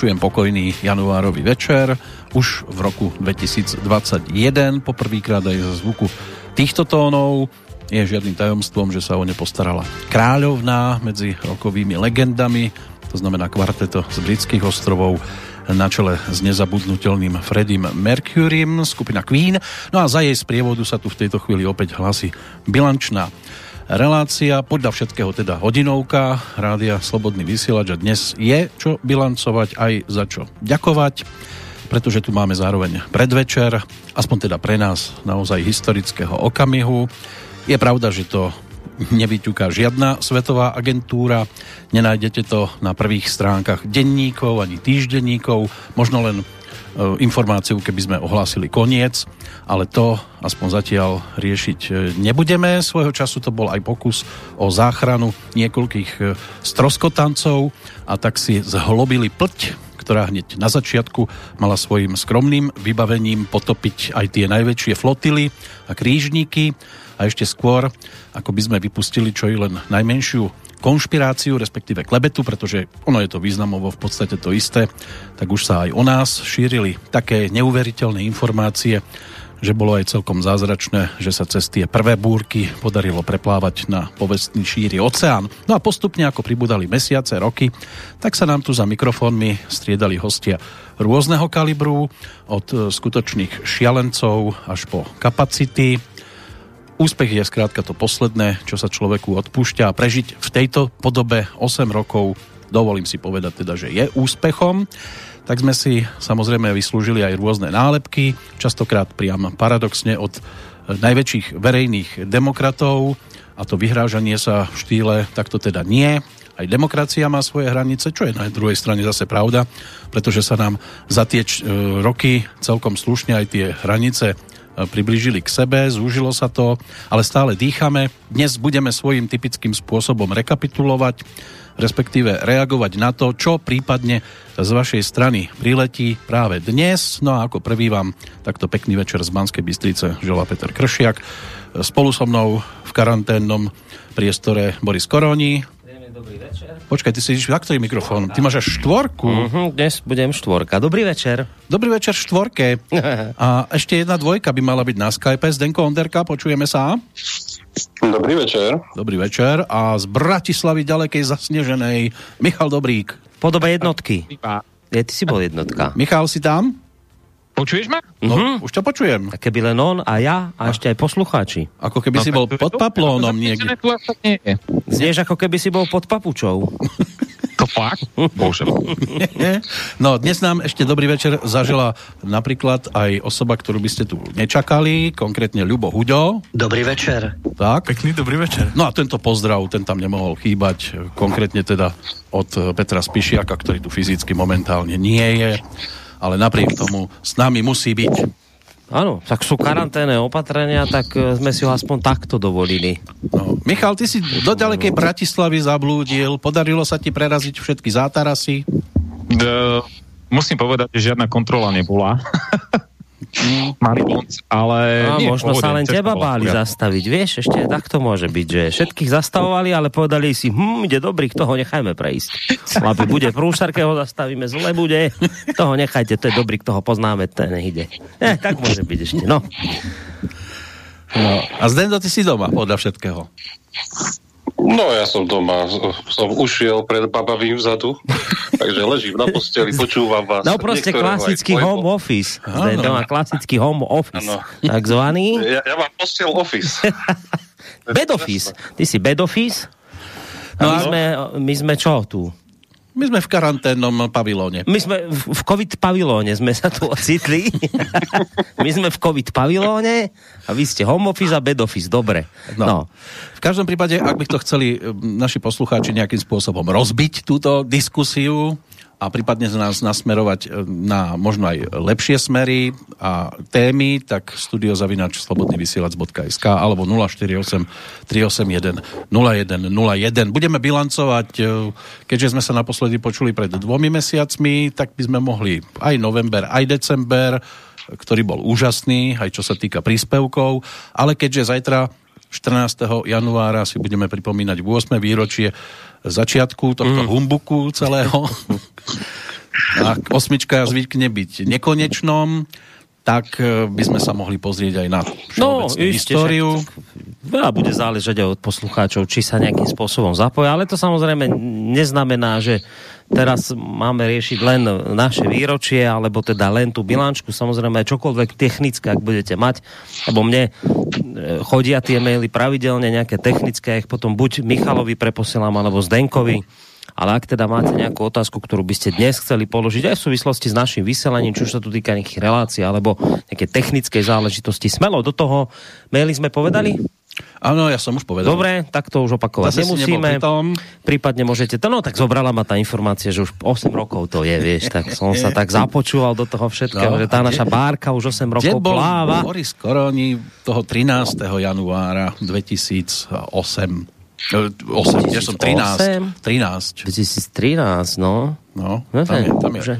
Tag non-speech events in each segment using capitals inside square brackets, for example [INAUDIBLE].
vyšujem pokojný januárový večer. Už v roku 2021, poprvýkrát aj za zvuku týchto tónov, je žiadnym tajomstvom, že sa o ne postarala kráľovná medzi rokovými legendami, to znamená kvarteto z britských ostrovov na čele s nezabudnutelným Freddym Mercurym, skupina Queen. No a za jej sprievodu sa tu v tejto chvíli opäť hlasí bilančná relácia, podľa všetkého teda hodinovka, rádia Slobodný vysielač. A dnes je čo bilancovať aj za čo ďakovať, pretože tu máme zároveň predvečer, aspoň teda pre nás naozaj historického okamihu. Je pravda, že to nevyťuká žiadna svetová agentúra, nenájdete to na prvých stránkach denníkov ani týždenníkov, možno len informáciu, keby sme ohlásili koniec, ale to aspoň zatiaľ riešiť e, nebudeme. Svojho času to bol aj pokus o záchranu niekoľkých e, stroskotancov a tak si zhlobili plť, ktorá hneď na začiatku mala svojim skromným vybavením potopiť aj tie najväčšie flotily a krížníky a ešte skôr, ako by sme vypustili čo i len najmenšiu konšpiráciu, respektíve klebetu, pretože ono je to významovo v podstate to isté, tak už sa aj o nás šírili také neuveriteľné informácie, že bolo aj celkom zázračné, že sa cez tie prvé búrky podarilo preplávať na povestný šíri oceán. No a postupne, ako pribudali mesiace, roky, tak sa nám tu za mikrofónmi striedali hostia rôzneho kalibru, od skutočných šialencov až po kapacity, Úspech je skrátka to posledné, čo sa človeku odpúšťa. A prežiť v tejto podobe 8 rokov, dovolím si povedať teda, že je úspechom, tak sme si samozrejme vyslúžili aj rôzne nálepky, častokrát priam paradoxne od najväčších verejných demokratov. A to vyhrážanie sa v štýle takto teda nie. Aj demokracia má svoje hranice, čo je na druhej strane zase pravda, pretože sa nám za tie roky celkom slušne aj tie hranice priblížili k sebe, zúžilo sa to, ale stále dýchame. Dnes budeme svojím typickým spôsobom rekapitulovať, respektíve reagovať na to, čo prípadne z vašej strany priletí práve dnes. No a ako prvý vám takto pekný večer z Banskej Bystrice želá Peter Kršiak. Spolu so mnou v karanténnom priestore Boris Koroni. Dobrý večer. Počkaj, ty si ideš na ktorý mikrofón? Ty máš až štvorku. Uh-huh, dnes budem štvorka. Dobrý večer. Dobrý večer štvorke. [LAUGHS] A ešte jedna dvojka by mala byť na Skype. Zdenko Onderka, počujeme sa? Dobrý večer. Dobrý večer. A z Bratislavy ďalekej zasneženej Michal Dobrík. Podoba jednotky. Je, ty si bol jednotka. Michal, si tam? Počuješ ma? No, uh-huh. už to počujem. A keby len on a ja a, a ešte aj poslucháči. Ako keby no, si bol pod paplónom niekde. Znieš ako keby si bol pod papučou. To fakt? Bože. [LAUGHS] No, dnes nám ešte dobrý večer zažila napríklad aj osoba, ktorú by ste tu nečakali, konkrétne Ľubo Huďo. Dobrý večer. Tak. Pekný dobrý večer. No a tento pozdrav, ten tam nemohol chýbať, konkrétne teda od Petra Spišiaka, ktorý tu fyzicky momentálne nie je ale napriek tomu s nami musí byť. Áno, tak sú karanténne opatrenia, tak e, sme si ho aspoň takto dovolili. No, Michal, ty si do ďalekej Bratislavy zablúdil, podarilo sa ti preraziť všetky zátarasy? D- musím povedať, že žiadna kontrola nebola. [LAUGHS] Malý bonc, ale... A, nie, možno pohode, sa len teba báli ja. zastaviť, vieš, ešte tak to môže byť, že všetkých zastavovali, ale povedali si, hm, ide dobrý, toho nechajme prejsť. [LAUGHS] Aby bude prúšarke, ho zastavíme, zle bude, toho nechajte, to je dobrý, kto ho poznáme, ten ide. Eh, tak môže byť ešte, no. no. A Zdendo, ty si doma, podľa všetkého. No ja som doma, som ušiel pred babavým vzadu, [LAUGHS] takže ležím na posteli, počúvam vás. No proste klasický home office. Zde doma klasický home office. Ano. Takzvaný. Ja, ja mám postel office. [LAUGHS] bed office. Ty si bed office? No, my, sme, my sme čo tu? My sme v karanténnom pavilóne. My sme v, COVID pavilóne sme sa tu ocitli. [LAUGHS] My sme v COVID pavilóne a vy ste home office a bed office. Dobre. No. no. V každom prípade, ak by to chceli naši poslucháči nejakým spôsobom rozbiť túto diskusiu, a prípadne nás nasmerovať e, na možno aj lepšie smery a témy, tak studiozavinač slobodnyvysielac.sk alebo 048 381 0101. Budeme bilancovať, e, keďže sme sa naposledy počuli pred dvomi mesiacmi, tak by sme mohli aj november, aj december, ktorý bol úžasný, aj čo sa týka príspevkov, ale keďže zajtra 14. januára si budeme pripomínať 8. výročie začiatku tohto mm. humbuku celého, [LAUGHS] ak osmička zvykne byť nekonečnom, tak e, by sme sa mohli pozrieť aj na No, históriu. Veľa bude záležať aj od poslucháčov, či sa nejakým spôsobom zapoja, ale to samozrejme neznamená, že teraz máme riešiť len naše výročie, alebo teda len tú bilančku, samozrejme čokoľvek technické, ak budete mať, lebo mne e, chodia tie maily pravidelne, nejaké technické, ich potom buď Michalovi preposielam, alebo Zdenkovi, ale ak teda máte nejakú otázku, ktorú by ste dnes chceli položiť aj v súvislosti s našim vyselaním, či už sa tu týka nejakých relácií alebo nejaké technickej záležitosti, smelo do toho. Maily sme povedali? Áno, ja som už povedal. Dobre, tak to už opakovať Zase nemusíme. Prípadne môžete, to, no tak zobrala ma tá informácia, že už 8 rokov to je, vieš, tak som sa tak započúval do toho všetkého, No, že tá naša bárka už 8 Kde rokov bol pláva. Boris Koroni toho 13. januára 2008? E, 8, kde som 13. 13. 2013, no. No, tam je, tam je. Že,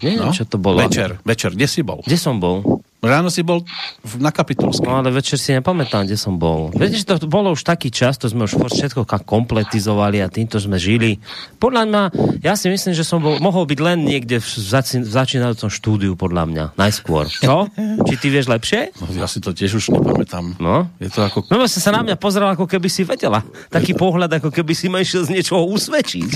neviem, No, čo to bolo. Večer, večer, kde si bol? Kde som bol? Ráno si bol na Kapitulskej. No ale večer si nepamätám, kde som bol. Viete, že to bolo už taký čas, to sme už všetko kompletizovali a týmto sme žili. Podľa mňa, ja si myslím, že som bol, mohol byť len niekde v, zaci- v začínajúcom štúdiu, podľa mňa, najskôr. Čo? Či ty vieš lepšie? No, ja si to tiež už nepamätám. No. Je to ako... No si sa na mňa pozrel, ako keby si vedela. Taký pohľad, ako keby si ma išiel z niečoho usvedčiť.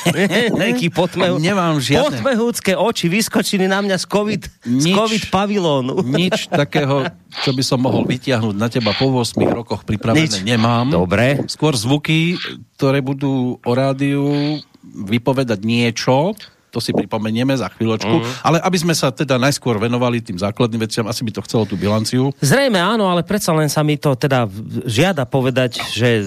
[LAUGHS] Taký potmehu... Nemám žiadne- Potmehúcké oči vyskočili na mňa z COVID, z Nič. COVID pavilónu. Nič takého, čo by som mohol vytiahnuť na teba po 8 rokoch pripravené Nič. nemám. Dobre. Skôr zvuky, ktoré budú o rádiu vypovedať niečo, to si pripomenieme za chvíľočku, Mhm. ale aby sme sa teda najskôr venovali tým základným veciam, asi by to chcelo tú bilanciu. Zrejme áno, ale predsa len sa mi to teda žiada povedať, že e,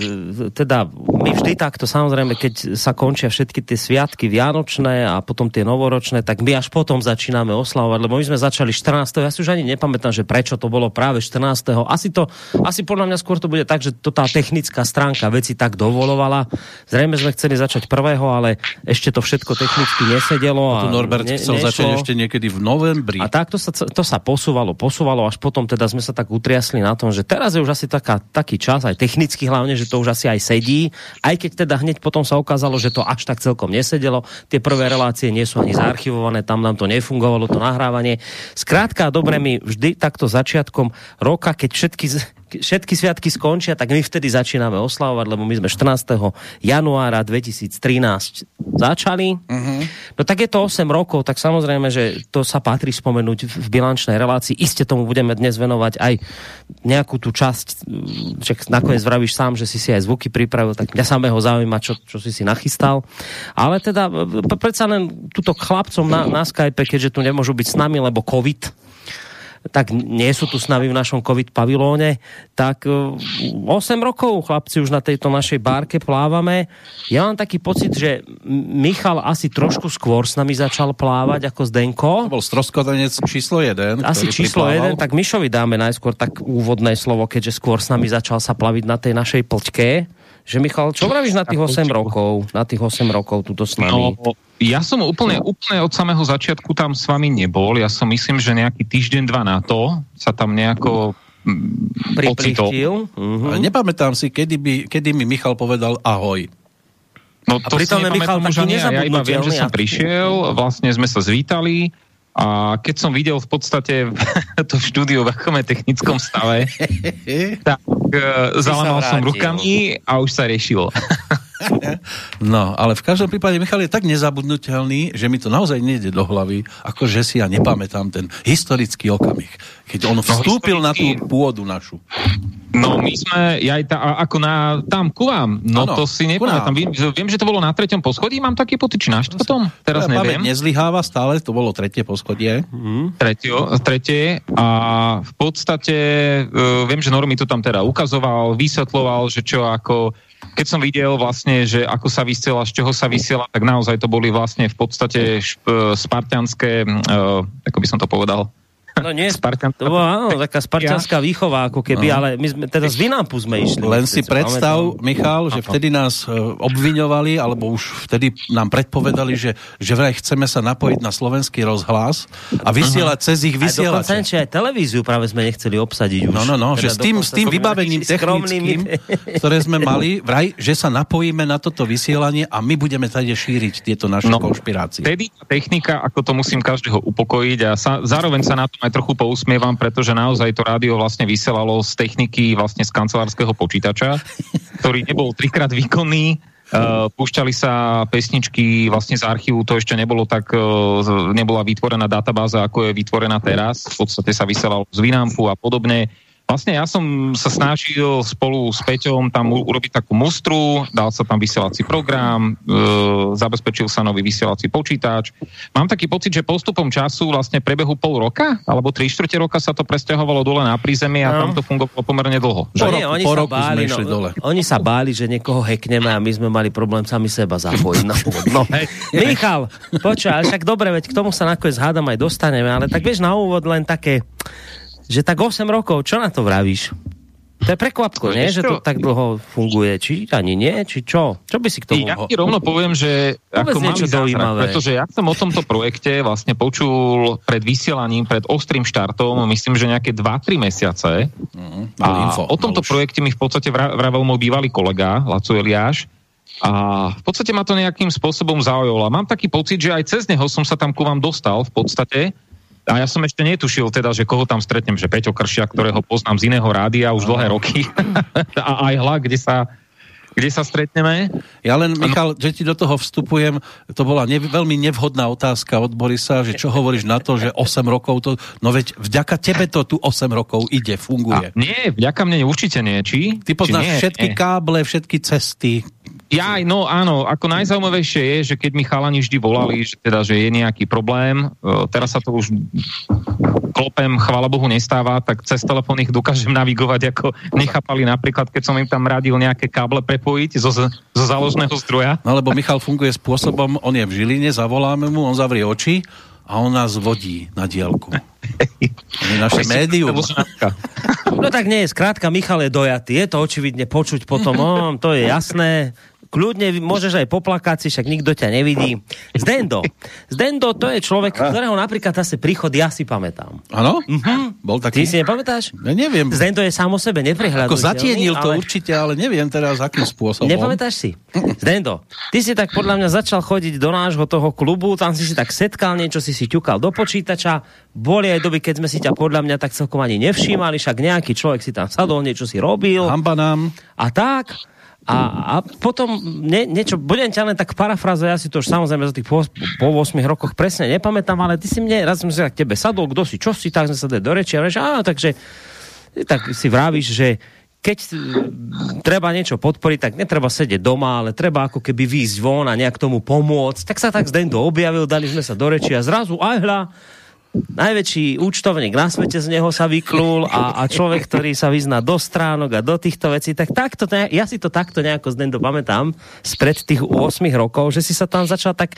teda my vždy takto samozrejme, keď sa končia všetky tie sviatky vianočné a potom tie novoročné, tak my až potom začíname oslavovať, lebo my sme začali 14. Ja si už ani nepamätám, že prečo to bolo práve 14. Asi to, asi podľa mňa skôr to bude tak, že to tá technická stránka veci tak dovolovala. Zrejme sme chceli začať prvého, ale ešte to všetko technicky nesedelo. A Tu Norbert ne, chcel nešlo. začať ešte niekedy v novembri. A tak to sa, to sa posúvalo, posúvalo, až potom teda sme sa tak utriasli na tom, že teraz je už asi taká, taký čas, aj technicky hlavne, že to už asi aj sedí, aj keď teda hneď potom sa ukázalo, že to až tak celkom nesedelo. Tie prvé relácie nie sú ani zaarchivované, tam nám to nefungovalo, to nahrávanie. Skrátka, dobre mi vždy takto začiatkom roka, keď všetky, všetky sviatky skončia, tak my vtedy začíname oslavovať, lebo my sme 14. januára 2013 začali. No tak je to 8 rokov, tak samozrejme, že to sa patrí spomenúť v bilančnej relácii. Iste tomu budeme dnes venovať aj nejakú tú časť, že nakoniec vravíš sám, že si si aj zvuky pripravil, tak mňa samého zaujíma, čo, čo si si nachystal. Ale teda predsa len túto chlapcom na, na Skype, keďže tu nemôžu byť s nami, lebo COVID, tak nie sú tu s nami v našom COVID pavilóne, tak e, 8 rokov chlapci už na tejto našej bárke plávame. Ja mám taký pocit, že Michal asi trošku skôr s nami začal plávať ako To Zdenko. bol stroskodanec číslo 1. Asi číslo 1, tak Mišovi dáme najskôr tak úvodné slovo, keďže skôr s nami začal sa plaviť na tej našej plťke. Že Michal, čo vravíš na tých 8 rokov? Na tých 8 rokov tuto s nami? No, ja som úplne, úplne od samého začiatku tam s vami nebol. Ja som myslím, že nejaký týždeň, dva na to sa tam nejako mm, ocitol. Priplichtil? Mhm. Nepamätám si, kedy, by, kedy mi Michal povedal ahoj. No A to pritom si Michal taký ja. Ja iba viem, že som a- prišiel, vlastne sme sa zvítali a keď som videl v podstate [LAUGHS] to štúdio v akom technickom stave, [LAUGHS] tak uh, zalamal som rukami a už sa riešilo. [LAUGHS] No, ale v každom prípade Michal je tak nezabudnutelný, že mi to naozaj nejde do hlavy, ako že si ja nepamätám ten historický okamih, keď on vstúpil na tú pôdu našu. No my sme, ja aj tá, ako na, tam ku vám, no Áno, to si nepamätám. Viem, že- viem, že to bolo na treťom poschodí, mám taký pocit, či na štvrtom, teraz Moja neviem. nezlyháva stále, to bolo tretie poschodie. Tretio, tretie a v podstate uh, viem, že Normy to tam teda ukazoval, vysvetloval, že čo ako keď som videl vlastne, že ako sa vysiela, z čoho sa vysiela, tak naozaj to boli vlastne v podstate šp, spartianské, uh, ako by som to povedal, No nie, to bola áno, taká spartianská ja. výchova, ako keby, no. ale my sme, teda z Vinampu sme išli. Len si predstav, pamätám. Michal, že vtedy nás e, obviňovali, alebo už vtedy nám predpovedali, že, že vraj chceme sa napojiť na slovenský rozhlas a vysielať uh-huh. cez ich vysielače. Aj aj televíziu práve sme nechceli obsadiť už. No, no, no, teda že s tým, s tým vybavením technickým, [LAUGHS] ktoré sme mali, vraj, že sa napojíme na toto vysielanie a my budeme tady šíriť tieto naše no, konšpirácie. Vtedy technika, ako to musím každého upokojiť a sa, zároveň sa na tom aj trochu pousmievam, pretože naozaj to rádio vlastne vysielalo z techniky vlastne z kancelárskeho počítača, ktorý nebol trikrát výkonný, Uh, púšťali sa pesničky vlastne z archívu, to ešte nebolo tak, uh, nebola vytvorená databáza, ako je vytvorená teraz. V podstate sa vysielalo z Vinampu a podobne. Vlastne ja som sa snažil spolu s Peťom tam urobiť takú mustru, dal sa tam vysielací program, e, zabezpečil sa nový vysielací počítač. Mám taký pocit, že postupom času vlastne prebehu pol roka, alebo tri štvrte roka sa to presťahovalo dole na prízemie a no. tam to fungovalo pomerne dlho. Po, nie, oni, po sa roku báli, sme no, dole. oni sa báli, že niekoho hekneme a my sme mali problém sami seba zapojiť na No. Michal, počkaj, však dobre, veď k tomu sa nakoniec hádam aj dostaneme, ale tak vieš na úvod len také že tak 8 rokov, čo na to vravíš? To je prekvapko, nie? Že to tak dlho funguje. Či ani nie? Či čo? Čo by si k tomu... Ja ti rovno poviem, že ako malý zázrak, pretože ja som o tomto projekte vlastne počul pred vysielaním, pred ostrým štartom, myslím, že nejaké 2-3 mesiace. Mm, a info, o tomto projekte mi v podstate vravel môj bývalý kolega, Laco Eliáš, a v podstate ma to nejakým spôsobom zaujalo. A mám taký pocit, že aj cez neho som sa tam ku vám dostal v podstate, a ja som ešte netušil teda, že koho tam stretnem, že Peťo Kršia, ktorého poznám z iného rádia už dlhé roky [LAUGHS] a aj hla, kde sa kde sa stretneme. Ja len, Michal, že ti do toho vstupujem, to bola ne, veľmi nevhodná otázka od Borisa, že čo hovoríš na to, že 8 rokov to, no veď vďaka tebe to tu 8 rokov ide, funguje. A nie, vďaka mne určite nie, či? Ty poznáš či nie, všetky nie. káble, všetky cesty, ja, no áno, ako najzaujímavejšie je, že keď mi chalani vždy volali, že teda, že je nejaký problém, e, teraz sa to už klopem, chvála Bohu, nestáva, tak cez telefón ich dokážem navigovať, ako nechápali napríklad, keď som im tam radil nejaké káble prepojiť zo, zo záložného zdroja. No lebo Michal funguje spôsobom, on je v Žiline, zavoláme mu, on zavrie oči a on nás vodí na diálku. [LAUGHS] je naše médium. No tak nie, skrátka, Michal je dojatý, je to očividne počuť potom, oh, to je jasné, kľudne môžeš aj poplakať si, však nikto ťa nevidí. Zdendo. Zdendo to je človek, ktorého napríklad zase príchod ja si pamätám. Áno? Mhm. Bol taký? Ty si nepamätáš? Ja neviem. Zdendo je sám o sebe neprehľadný. Ako zatienil to ale... určite, ale neviem teraz akým spôsobom. Nepamätáš si? Zdendo, ty si tak podľa mňa začal chodiť do nášho toho klubu, tam si si tak setkal, niečo si si ťukal do počítača, boli aj doby, keď sme si ťa podľa mňa tak celkom ani nevšímali, však nejaký človek si tam sadol, niečo si robil. Hamba nám. A tak, a, a potom nie, niečo, budem ťa len tak parafrazovať, ja si to už samozrejme za tých po, po 8 rokoch presne nepamätám, ale ty si mne, raz som sa k tebe sadol, kto si, čo si, tak sme sa do reči a áno, takže tak si vravíš, že keď treba niečo podporiť, tak netreba sedieť doma, ale treba ako keby výjsť von a nejak tomu pomôcť. Tak sa tak z Dendo objavil, dali sme sa do reči a zrazu aj hľa, najväčší účtovník na svete z neho sa vyklul a, a človek, ktorý sa vyzná do stránok a do týchto vecí, tak takto, ja si to takto nejako z Dendo pamätám spred tých 8 rokov, že si sa tam začal tak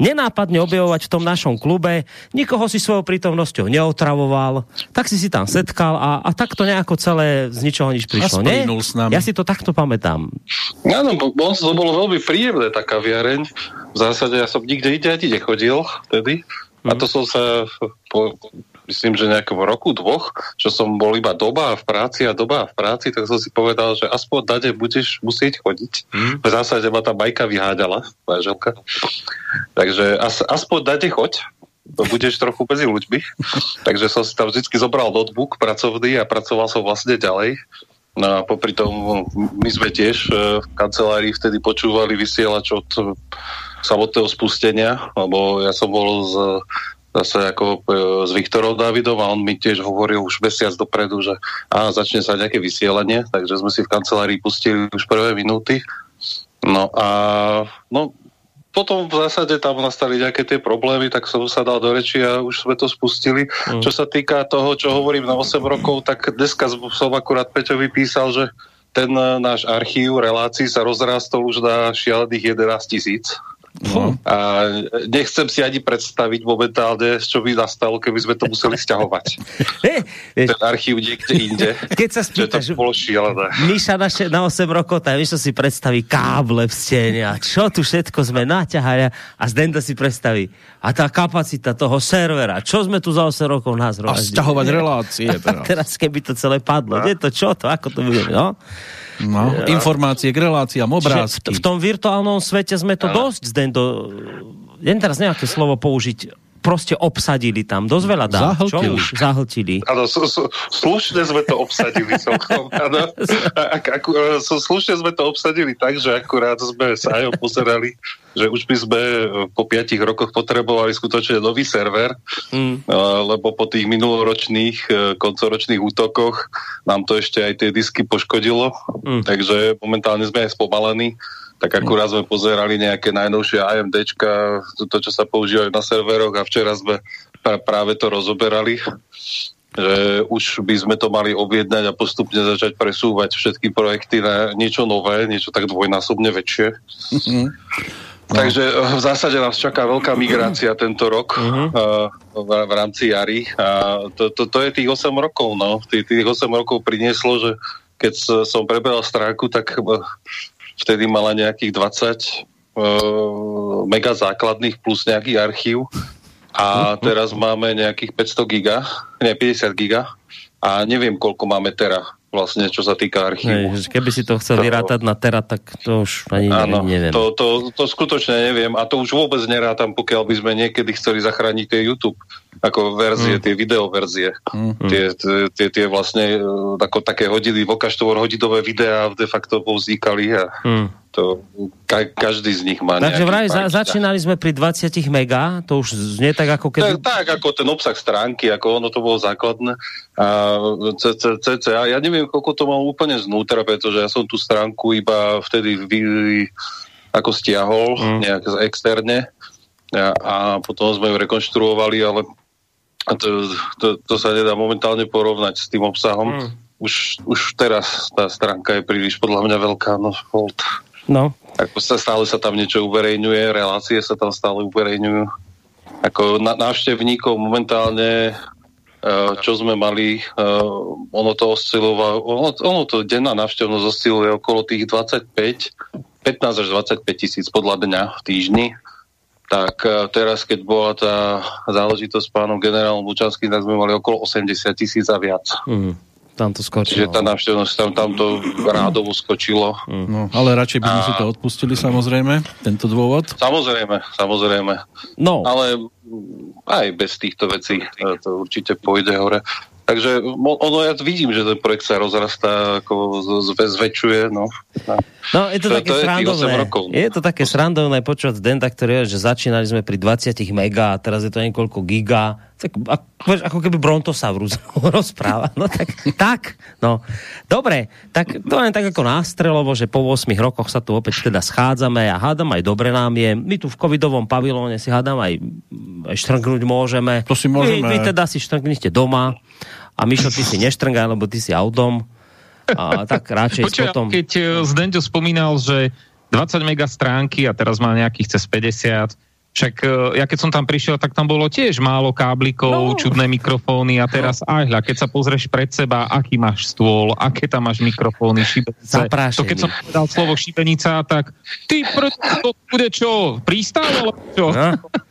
nenápadne objavovať v tom našom klube, nikoho si svojou prítomnosťou neotravoval, tak si si tam setkal a, a takto nejako celé z ničoho nič prišlo, nie? Ja si to takto pamätám. Áno, bo, to bolo veľmi príjemné, taká viareň. V zásade ja som nikde ide ani nechodil vtedy. A to som sa po, myslím, že nejakom roku, dvoch, čo som bol iba doba v práci a doba v práci, tak som si povedal, že aspoň dade budeš musieť chodiť. Mm. V zásade ma tá bajka vyháďala, manželka. Takže as, aspoň dade choď, to budeš trochu medzi ľuďmi. Takže som si tam vždy zobral notebook pracovný a pracoval som vlastne ďalej. No a popri tom my sme tiež e, v kancelárii vtedy počúvali vysielač od samotného spustenia, lebo ja som bol z, zase ako e, s Viktorom Davidom a on mi tiež hovoril už mesiac dopredu, že á, začne sa nejaké vysielanie, takže sme si v kancelárii pustili už prvé minúty. No a no, potom v zásade tam nastali nejaké tie problémy, tak som sa dal do reči a už sme to spustili. Mm. Čo sa týka toho, čo hovorím na 8 rokov, tak dneska som akurát Peťovi písal, že ten náš archív relácií sa rozrástol už na šialených 11 tisíc No. A nechcem si ani predstaviť momentálne, čo by nastalo, keby sme to museli stiahovať. [LAUGHS] Ten archív niekde inde. Keď sa spýtaš, to bolo šialené. Miša na, še- na 8 rokov, tak Miša si predstaví káble v stene a čo tu všetko sme naťahali a Zdenda si predstaví a tá kapacita toho servera, čo sme tu za 8 rokov nás A stiahovať relácie. [LAUGHS] Teraz. teraz keby to celé padlo, no. je to čo to, ako to bude, no? No, ja. informácie k reláciám, obrázky. V, v tom virtuálnom svete sme to dosť, Zdendo, jen teraz nejaké slovo použiť, proste obsadili tam. Dosť veľa dá. Zahltili. Čo už? Zahltili. Áno, slušne sme to obsadili celkom. [LAUGHS] Áno. Slušne sme to obsadili tak, že akurát sme sa aj pozerali, že už by sme po piatich rokoch potrebovali skutočne nový server, mm. lebo po tých minuloročných e, koncoročných útokoch nám to ešte aj tie disky poškodilo, mm. takže momentálne sme aj spomalení tak akurát sme pozerali nejaké najnovšie AMDčka, to, čo sa používajú na serveroch a včera sme práve to rozoberali, že už by sme to mali objednať a postupne začať presúvať všetky projekty na niečo nové, niečo tak dvojnásobne väčšie. Mm-hmm. No. [LAUGHS] Takže eh, v zásade nás čaká veľká migrácia tento rok uh-huh. uh, v, v rámci jary a to, to, to je tých 8 rokov. No. Tých, tých 8 rokov prinieslo, že keď som prebehal stránku, tak uh, vtedy mala nejakých 20 uh, e, mega základných plus nejaký archív. A teraz máme nejakých 500 giga, ne 50 giga. A neviem, koľko máme teraz vlastne, čo sa týka archívu. Hej, keby si to chcel to, vyrátať na tera, tak to už ani áno, neviem. To, to, to skutočne neviem. A to už vôbec nerátam, pokiaľ by sme niekedy chceli zachrániť tie YouTube ako verzie, mm. tie videoverzie. Mm. Tie, tie, tie vlastne e, ako také hodiny, voka hodinové videá de facto povznikali a mm. to ka, každý z nich má Takže vraj za, začínali sme pri 20 mega, to už znie tak ako keď... Tak, tak, ako ten obsah stránky, ako ono to bolo základné. A CCA, ja neviem, koľko to mám úplne znútra, pretože ja som tú stránku iba vtedy vy, ako stiahol mm. nejak externe a, a potom sme ju rekonštruovali, ale to, to, to sa nedá momentálne porovnať s tým obsahom. Mm. Už, už teraz tá stránka je príliš podľa mňa veľká, no hold. No. Ako sa stále sa tam niečo uverejňuje, relácie sa tam stále uverejňujú. Ako na, návštevníkov momentálne, uh, čo sme mali, uh, ono to oscilovalo, ono, ono to denná návštevnosť osciluje okolo tých 25, 15 až 25 tisíc podľa dňa v týždni. Tak uh, teraz, keď bola tá záležitosť s pánom generálom Bučanským, tak sme mali okolo 80 tisíc a viac. Mm tam to skočilo. Čiže tá návštevnosť tam, tam to rádovo skočilo. Mm. No, ale radšej by sme a... si to odpustili samozrejme, tento dôvod. Samozrejme, samozrejme. No. Ale aj bez týchto vecí to určite pôjde hore. Takže ono, ja vidím, že ten projekt sa rozrastá, ako zväčšuje, no. No, je to, to také to srandovné. Rokov, no. Je to také srandovné počúvať Denta, ktorý je, že začínali sme pri 20 mega a teraz je to niekoľko giga. Tak, ako, ako keby Brontosaurus [LAUGHS] rozpráva. No tak, tak, no. Dobre, tak to len tak ako nástrelovo, že po 8 rokoch sa tu opäť teda schádzame a hádam aj dobre nám je. My tu v covidovom pavilóne si hádam aj, aj štrngnúť môžeme. To si môžeme. Vy, vy teda si štrngnite doma a Mišo, ty si neštrngaj, lebo ty si autom. A tak radšej Počuva, potom... Keď e, Zdenďo spomínal, že 20 mega stránky a teraz má nejakých cez 50, však e, ja keď som tam prišiel, tak tam bolo tiež málo káblikov, no. čudné mikrofóny a teraz no. aj hľa, keď sa pozrieš pred seba, aký máš stôl, aké tam máš mikrofóny, šibenice. To keď som povedal slovo šibenica, tak ty to bude čo, prístav alebo čo? No. [LAUGHS]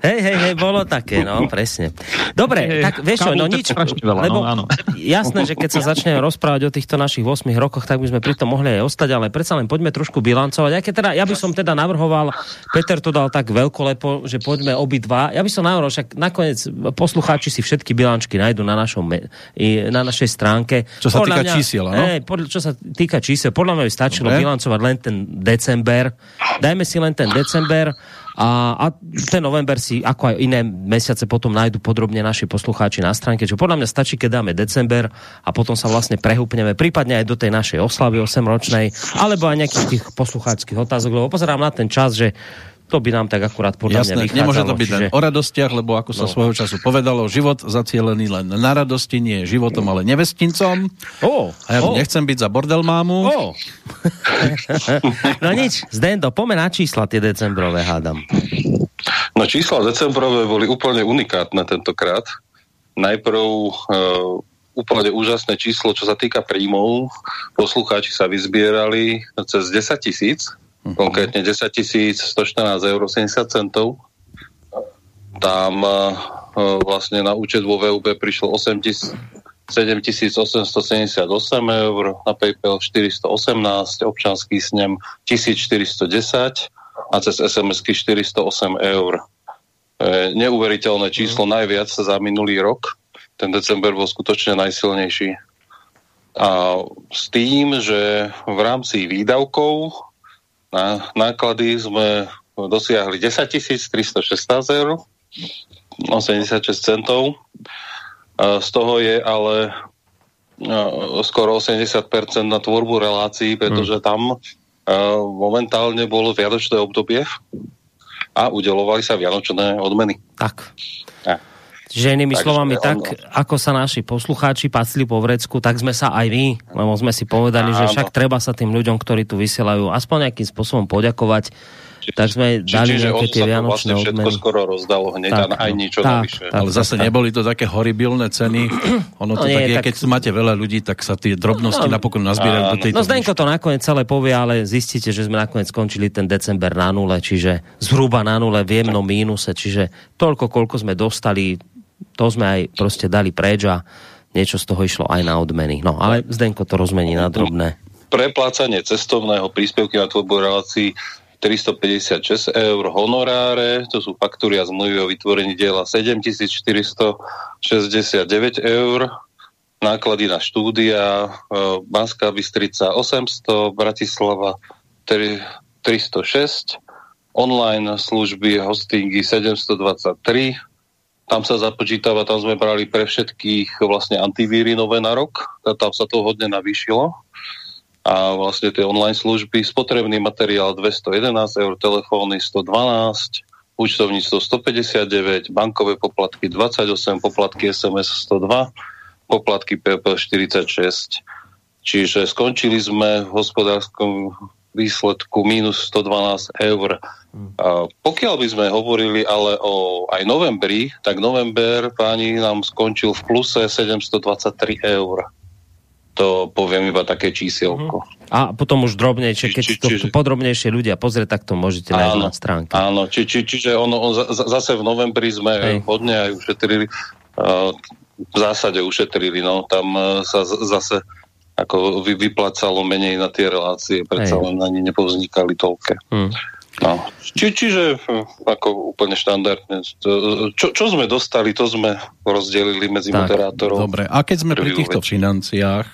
Hej, hej, hej, bolo také, no, presne. Dobre, hej, tak vieš čo, no nič, veľa, lebo no, áno. jasné, že keď sa začneme rozprávať o týchto našich 8 rokoch, tak by sme pri tom mohli aj ostať, ale predsa len poďme trošku bilancovať. Aj teda, ja by som teda navrhoval, Peter to dal tak veľkolepo, že poďme obidva. Ja by som navrhoval, však nakoniec poslucháči si všetky bilančky nájdú na, našom, na našej stránke. Čo sa podľa týka mňa, čísiel, no? Hej, podľa, čo sa týka čísiel, podľa mňa by stačilo Dobre. bilancovať len ten december. Dajme si len ten december a, a ten november si, ako aj iné mesiace, potom nájdu podrobne naši poslucháči na stránke. Čo podľa mňa stačí, keď dáme december a potom sa vlastne prehúpneme prípadne aj do tej našej oslavy 8-ročnej, alebo aj nejakých tých poslucháčských otázok, lebo pozerám na ten čas, že To by nám tak akurát podľa Jasné, mňa vychádzalo. nemôže to byť čiže... len o radostiach, lebo ako sa No. svojho času povedalo, život zacielený len na radosti, nie je životom, ale nevestincom. Ó, A ja ó, nechcem byť za bordel mámu. ó. no nič, Zdendo, poďme na čísla tie decembrové, hádam. No čísla decembrové boli úplne unikátne tentokrát. Najprv e, úplne úžasné číslo, čo sa týka príjmov. Poslucháči sa vyzbierali cez 10 tisíc. Konkrétne 10 tisíc 114 eur 70 centov. Tam e, vlastne na účet vo VUB prišlo 8 tisíc 7878 eur, na PayPal 418, občanský snem 1410 a cez SMS-ky 408 eur. E, neuveriteľné číslo, najviac za minulý rok. Ten december bol skutočne najsilnejší. A s tým, že v rámci výdavkov na náklady sme dosiahli 10 316 eur, 86 centov. Z toho je ale skoro 80% na tvorbu relácií, pretože tam a, momentálne bolo vianočné obdobie a udelovali sa vianočné odmeny. Tak. Ja. Čiže inými Takže slovami, ono. tak ako sa naši poslucháči pacli po vrecku, tak sme sa aj my, lebo sme si povedali, že Áno. však treba sa tým ľuďom, ktorí tu vysielajú, aspoň nejakým spôsobom poďakovať, tak sme dali Čiže nejaké tie vianočné vlastne všetko odmeny. skoro rozdalo hneď Tak, a aj no. niečo Tak, navyše. tak. Ale zase neboli to také horibilné ceny. [CLEARS THROAT] Ono to No nie, tak je, tak- keď tu máte veľa ľudí, tak sa tie drobnosti No, napokon nazbierajú do tejto No Zdenko to nakoniec celé povie, ale zistíte, že sme nakoniec skončili ten december na nule, čiže zhruba na nule v jemnom mínuse, čiže toľko, koľko sme dostali, to sme aj proste dali preč a niečo z toho išlo aj na odmeny. No ale Zdenko to rozmení na drobné. Preplácanie cestovného príspevky na tvorbu relácií 356 eur, honoráre, to sú faktúry a zmluvy o vytvorení diela 7469 eur, náklady na štúdia, e, Banská Bystrica 800, Bratislava tri- 306, online služby, hostingy 723, tam sa započítava, tam sme brali pre všetkých vlastne antivíry nové na rok, tam sa to hodne navýšilo a vlastne tie online služby, spotrebný materiál 211 eur, telefóny 112, účtovníctvo 159, bankové poplatky 28, poplatky SMS 102, poplatky PP 46. Čiže skončili sme v hospodárskom výsledku minus 112 eur. A pokiaľ by sme hovorili ale o aj novembri, tak november páni nám skončil v pluse 723 eur. To poviem iba také čísielko. A potom už drobnejšie, keď Či- to čiže- podrobnejšie ľudia pozrieť, tak to môžete nájsť na stránke. Áno, či, či, čiže ono, on, za- za- zase v novembri sme Hej. hodne aj ušetrili, uh, v zásade ušetrili, no tam uh, sa zase ako vy, vyplácalo menej na tie relácie, predsa Hej. len ani nepovznikali toľké. Hm. No. Či, čiže hm, ako úplne štandardne. Čo, čo sme dostali, to sme rozdelili medzi Tak, moderátorov. Dobre, a keď sme pri týchto večer. financiách,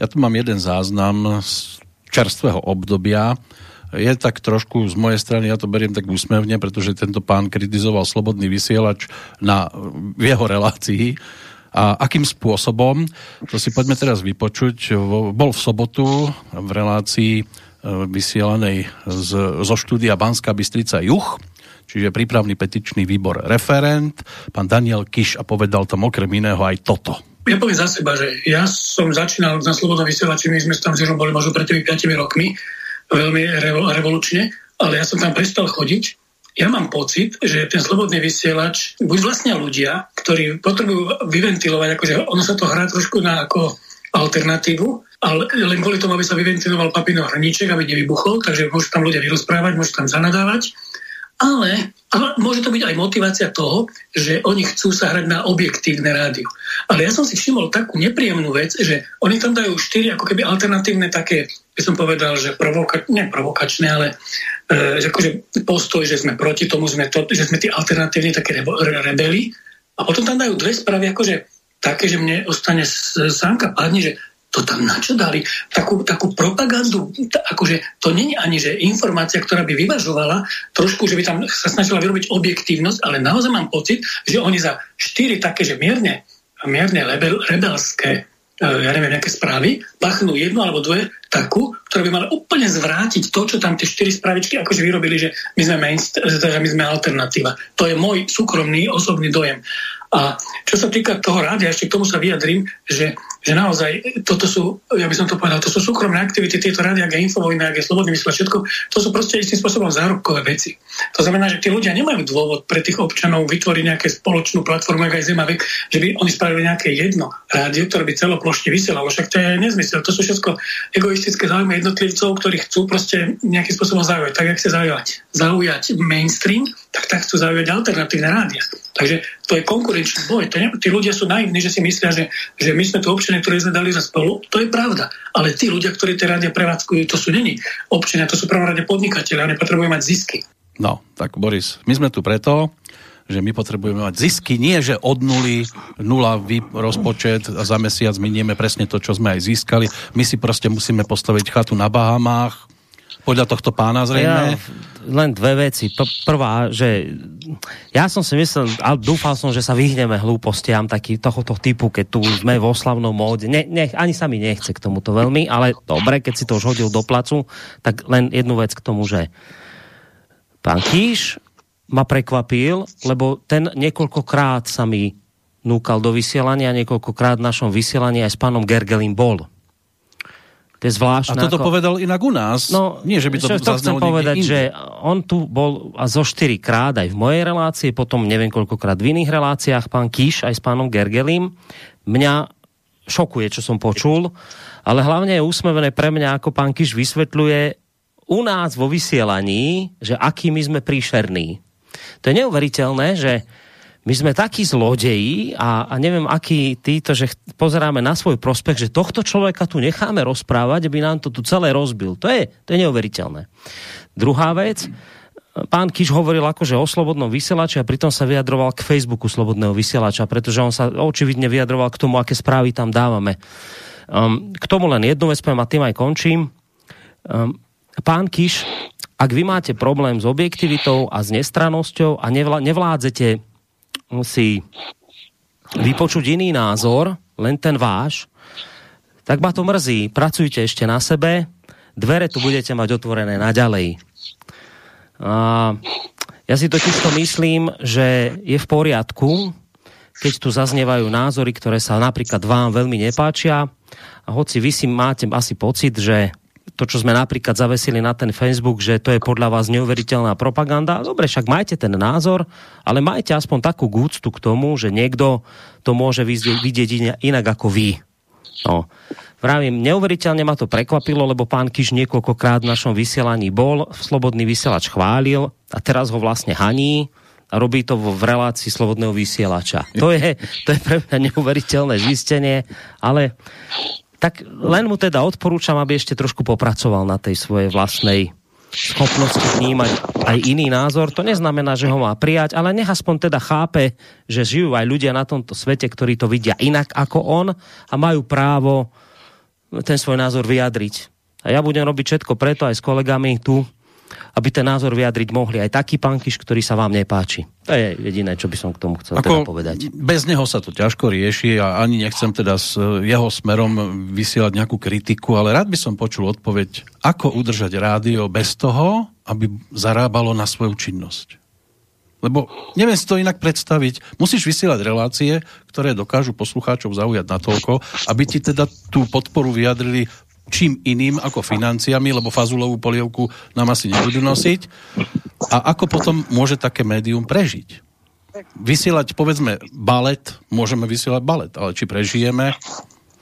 ja tu mám jeden záznam z čerstvého obdobia. Je tak trošku z mojej strany, ja to beriem tak úsmevne, pretože tento pán kritizoval slobodný vysielač na, v jeho relácii. A akým spôsobom, to si poďme teraz vypočuť. Bol v sobotu v relácii e, vysielanej z, zo štúdia Banská Bystrica Juch, čiže prípravný petičný výbor referent, pán Daniel Kiš a povedal tam okrem iného aj toto. Ja poviem za seba, že ja som začínal na Slobodnom vysielači, my sme tam s boli možno pred tými 5 rokmi, veľmi revo, revolučne, ale ja som tam prestal chodiť. Ja mám pocit, že ten slobodný vysielač, buď vlastne ľudia, ktorí potrebujú vyventilovať, akože ono sa to hrá trošku na ako alternatívu, ale len kvôli tomu, aby sa vyventiloval papíno hrníček, aby nevybuchol, takže môžu tam ľudia vyrozprávať, môžu tam zanadávať. Ale, ale môže to byť aj motivácia toho, že oni chcú sa hrať na objektívne rádio. Ale ja som si všimol takú nepríjemnú vec, že oni tam dajú štyri ako keby alternatívne také, by som povedal, že provoka, ne provokačné, ale e, že akože postoj, že sme proti tomu, sme to, že sme tí alternatívni také rebo, re, rebeli. A potom tam dajú dve správy, akože také, že mne ostane sánka padne, že to tam na čo dali? Takú, takú propagandu, akože to není ani, že informácia, ktorá by vyvažovala, trošku, že by tam sa snažila vyrobiť objektívnosť, ale naozaj mám pocit, že oni za štyri také, že mierne, mierne rebel, rebelské ja neviem, nejaké správy, pachnú jednu alebo dve takú, ktoré by mali úplne zvrátiť to, čo tam tie štyri spravičky akože vyrobili, že my sme, mainst- teda my sme alternatíva. To je môj súkromný, osobný dojem. A čo sa týka toho rádia, ešte k tomu sa vyjadrím, že, že naozaj toto sú, ja by som to povedal, to sú súkromné aktivity, tieto rádia, ak je Infovojna, ak je Slobodný vysielač, všetko, to sú proste istým spôsobom zárobkové veci. To znamená, že tí ľudia nemajú dôvod pre tých občanov vytvoriť nejakú spoločnú platformu, ako aj Zemavek, že by oni spravili nejaké jedno rádio, ktoré by celoplošne vysielalo. Však to je nezmysel. To sú všetko egoistické záujmy jednotlivcov, ktorí chcú proste nejakým spôsobom zaujať. Tak, jak sa zaujať, zaujať mainstream, tak tak chcú zaujať alternatívne rádia. Takže to je konkurenčný boj. To ne, tí ľudia sú naivní, že si myslia, že, že my sme tu občania, ktorí sme dali za spolu. To je pravda. Ale tí ľudia, ktorí tie rádia prevádzkujú, to sú není občania, to sú prvom rade podnikateľe, oni potrebujú mať zisky. No, tak Boris, my sme tu preto, že my potrebujeme mať zisky, nie že od nuly, nula rozpočet a za mesiac minieme presne to, čo sme aj získali. My si proste musíme postaviť chatu na Bahamách, podľa tohto pána zrejme? Ja, len dve veci. Prvá, že ja som si myslel, ale dúfal som, že sa vyhneme hlúpostiam taký tohoto typu, keď tu sme vo slavnom móde. Ne, ne, ani sa mi nechce k tomuto veľmi, ale dobre, keď si to už hodil do placu, tak len jednu vec k tomu, že pán Kíš ma prekvapil, lebo ten niekoľkokrát sa mi núkal do vysielania, niekoľkokrát v našom vysielaní aj s pánom Gergelim bol to je zvláštne. A toto ako... povedal inak u nás. No, Nie, že by to, to chcem povedať, inde. že on tu bol a zo štyri krát aj v mojej relácii, potom neviem koľkokrát v iných reláciách, pán Kíš aj s pánom Gergelim. Mňa šokuje, čo som počul, ale hlavne je úsmevené pre mňa, ako pán Kíš vysvetľuje u nás vo vysielaní, že aký my sme príšerní. To je neuveriteľné, že my sme takí zlodeji a, a neviem, aký títo, že pozeráme na svoj prospech, že tohto človeka tu necháme rozprávať, aby nám to tu celé rozbil. To je, to je neuveriteľné. Druhá vec, pán Kiš hovoril akože o slobodnom vysielači a pritom sa vyjadroval k Facebooku slobodného vysielača, pretože on sa očividne vyjadroval k tomu, aké správy tam dávame. Um, k tomu len jednu vec poviem a tým aj končím. Um, pán Kiš, ak vy máte problém s objektivitou a s nestranosťou a nevládzete si vypočuť iný názor, len ten váš, tak ma to mrzí. Pracujte ešte na sebe, dvere tu budete mať otvorené naďalej. A ja si totiž to myslím, že je v poriadku, keď tu zaznievajú názory, ktoré sa napríklad vám veľmi nepáčia. A hoci vy si máte asi pocit, že to, čo sme napríklad zavesili na ten Facebook, že to je podľa vás neuveriteľná propaganda. Dobre, však majte ten názor, ale majte aspoň takú gúctu k tomu, že niekto to môže vidieť inak ako vy. No. Vravím, neuveriteľne ma to prekvapilo, lebo pán Kiš niekoľkokrát v našom vysielaní bol, slobodný vysielač chválil a teraz ho vlastne haní a robí to v relácii slobodného vysielača. To je, to je pre mňa neuveriteľné zistenie, ale tak len mu teda odporúčam, aby ešte trošku popracoval na tej svojej vlastnej schopnosti vnímať aj iný názor. To neznamená, že ho má prijať, ale nech aspoň teda chápe, že žijú aj ľudia na tomto svete, ktorí to vidia inak ako on a majú právo ten svoj názor vyjadriť. A ja budem robiť všetko preto aj s kolegami tu, aby ten názor vyjadriť mohli aj taký pankyš, ktorý sa vám nepáči. To je jediné, čo by som k tomu chcel Ako teda povedať. Bez neho sa to ťažko rieši a ani nechcem teda s jeho smerom vysielať nejakú kritiku, ale rád by som počul odpoveď, ako udržať rádio bez toho, aby zarábalo na svoju činnosť. Lebo neviem si to inak predstaviť. Musíš vysielať relácie, ktoré dokážu poslucháčov zaujať natoľko, aby ti teda tú podporu vyjadrili čím iným ako financiami, lebo fazulovú polievku nám asi nebudú nosiť. A ako potom môže také médium prežiť? Vysielať, povedzme, balet, môžeme vysielať balet, ale či prežijeme,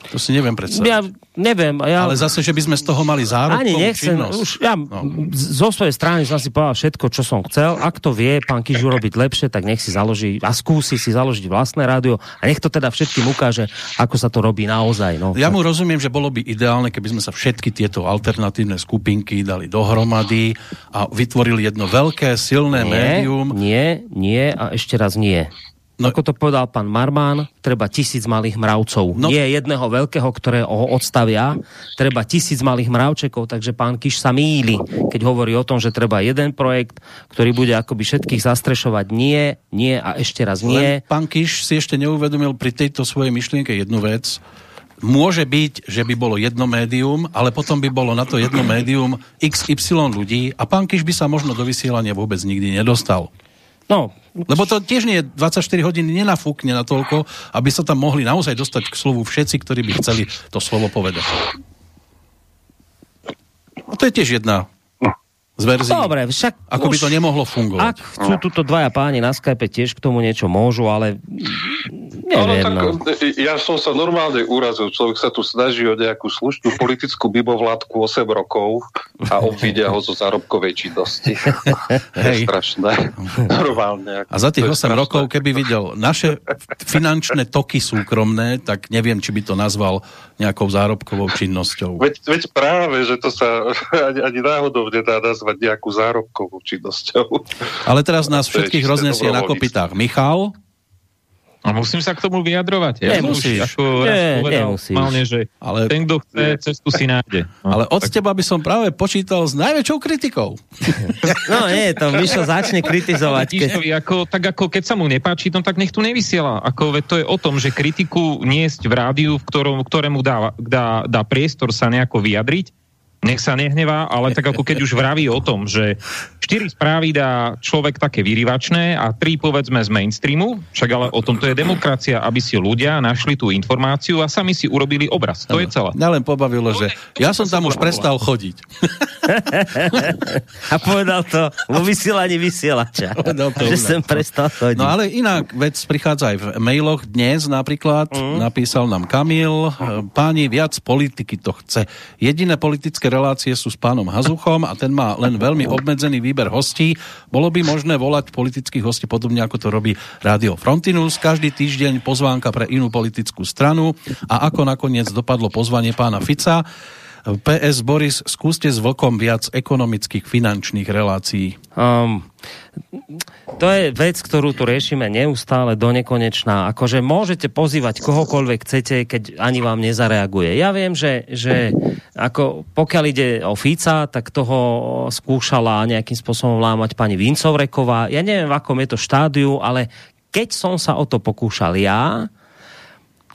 to si neviem predstaviť. Ja neviem. Ja... Ale zase, že by sme z toho mali zárobkovú Ani nechcem. Činnosť. Už ja no. zo svojej strany som si povedal všetko, čo som chcel. Ak to vie pán Kiž urobiť lepšie, tak nech si založí a skúsi si založiť vlastné rádio a nech to teda všetkým ukáže, ako sa to robí naozaj. No. Ja mu rozumiem, že bolo by ideálne, keby sme sa všetky tieto alternatívne skupinky dali dohromady a vytvorili jedno veľké, silné nie, médium. Nie, nie a ešte raz nie. No, ako to povedal pán Marmán, treba tisíc malých mravcov. No, Nie jedného veľkého, ktoré ho odstavia, treba tisíc malých mravčekov, takže pán Kiš sa míli, keď hovorí o tom, že treba jeden projekt, ktorý bude akoby všetkých zastrešovať. Nie, nie a ešte raz nie. Len pán Kiš si ešte neuvedomil pri tejto svojej myšlienke jednu vec, môže byť, že by bolo jedno médium, ale potom by bolo na to jedno médium XY ľudí a pán Kiš by sa možno do vysielania vôbec nikdy nedostal. No, Lebo to tiež nie je 24 hodín nenafúkne na toľko, aby sa tam mohli naozaj dostať k slovu všetci, ktorí by chceli to slovo povedať. A to je tiež jedna z verzií. dobre, však Ako by to nemohlo fungovať. Ak chcú tuto dvaja páni na Skype tiež k tomu niečo môžu, ale Neviem, tak, no. ja som sa normálne urazil. Človek sa tu snaží o nejakú slušnú politickú bimovládku 8 rokov a obvidia ho zo zárobkovej činnosti. To je strašné. Normálne. A za tých To je 8 strašné. rokov, keby videl naše finančné toky súkromné, tak neviem, či by to nazval nejakou zárobkovou činnosťou. Veď, veď práve, že to sa ani, ani náhodou nedá nazvať nejakú zárobkovou činnosťou. Ale teraz nás všetkých roznesie na kopitách Michal. A musím sa k tomu vyjadrovať. Ja Nemusíš. som už ako raz Nie, povedal, nemusíš. normálne, že Ale- ten, kto chce, cestu si nájde. No, Ale od tak- teba by som práve počítal s najväčšou kritikou. [LAUGHS] No nie, to Mišo začne kritizovať. Keď... Ako, tak ako keď sa mu nepáči, no tak nech tu nevysiela. Ako, veď to je o tom, že kritiku niesť v rádiu, v ktorom, ktorému dá, dá, dá priestor sa nejako vyjadriť, nech sa nehnevá, ale tak ako keď už vraví o tom, že štyri správy dá človek také vyrývačné a tri povedzme z mainstreamu, však ale o tom to je demokracia, aby si ľudia našli tú informáciu a sami si urobili obraz. To je celé. Mňa len pobavilo, že ja som tam už prestal chodiť. [LAUGHS] A povedal to vo vysielaní vysielača. Povedal to u že nás. sem prestal chodiť. No ale inak vec prichádza aj v mailoch dnes napríklad. Mm. Napísal nám Kamil, páni, viac politiky to chce. Jediné politické relácie sú s pánom Hazuchom a ten má len veľmi obmedzený výber hostí. Bolo by možné volať politických hostí podobne ako to robí Rádio Frontinus. Každý týždeň pozvánka pre inú politickú stranu a ako nakoniec dopadlo pozvanie pána Fica. PS Boris, skúste s Vlkom viac ekonomických finančných relácií. Um, to je vec, ktorú tu riešime neustále do nekonečná. Akože môžete pozývať kohokoľvek chcete, keď ani vám nezareaguje. Ja viem, že, že ako pokiaľ ide o Fica, tak toho skúšala nejakým spôsobom lámať pani Vincovreková. Ja neviem, v akom je to štádiu, ale keď som sa o to pokúšal ja,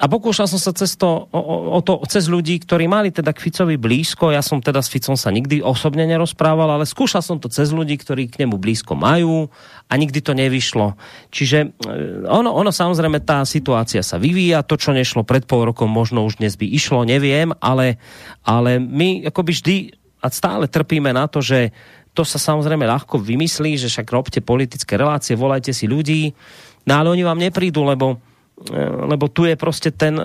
a pokúšal som sa cez, to, o, o, to, cez ľudí, ktorí mali teda k Ficovi blízko. Ja som teda s Ficom sa nikdy osobne nerozprával, ale skúšal som to cez ľudí, ktorí k nemu blízko majú a nikdy to nevyšlo. Čiže e, ono, ono samozrejme, tá situácia sa vyvíja. To, čo nešlo pred pol rokom, možno už dnes by išlo, neviem, ale, ale my akoby vždy a stále trpíme na to, že to sa samozrejme ľahko vymyslí, že však robte politické relácie, volajte si ľudí, no ale oni vám neprídu, lebo lebo tu je proste ten,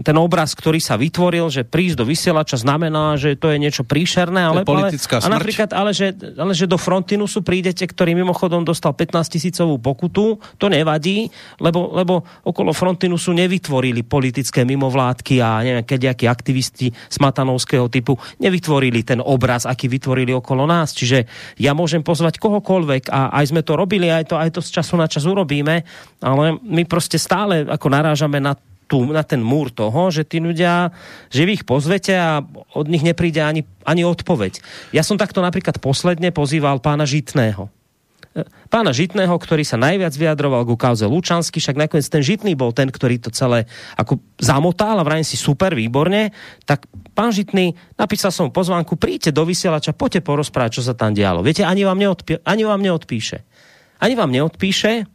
ten obraz, ktorý sa vytvoril, že prísť do vysielača znamená, že to je niečo príšerné. Ale, politická ale, a napríklad, ale že, ale že do Frontinusu prídete, ktorý mimochodom dostal 15 tisícovú pokutu, to nevadí, lebo, lebo okolo Frontinusu nevytvorili politické mimovládky a neviem, nejakí aktivisti smatanovského typu nevytvorili ten obraz, aký vytvorili okolo nás. Čiže ja môžem pozvať kohokoľvek a aj sme to robili, aj to, aj to z času na čas urobíme, ale my proste stále ako narážame na tú, na ten múr toho, že tí ľudia, že vy ich pozvete a od nich nepríde ani, ani odpoveď. Ja som takto napríklad posledne pozýval pána Žitného. E, Pána Žitného, ktorý sa najviac vyjadroval ku kauze Lučansky, však nakoniec ten Žitný bol ten, ktorý to celé ako zamotal a vrajím si super, výborne, tak pán Žitný, napísal som pozvánku, príďte do vysielača, poďte porozprávať, čo sa tam dialo. Viete, ani vám, neodpí, ani vám neodpíše. Ani vám neodpíše,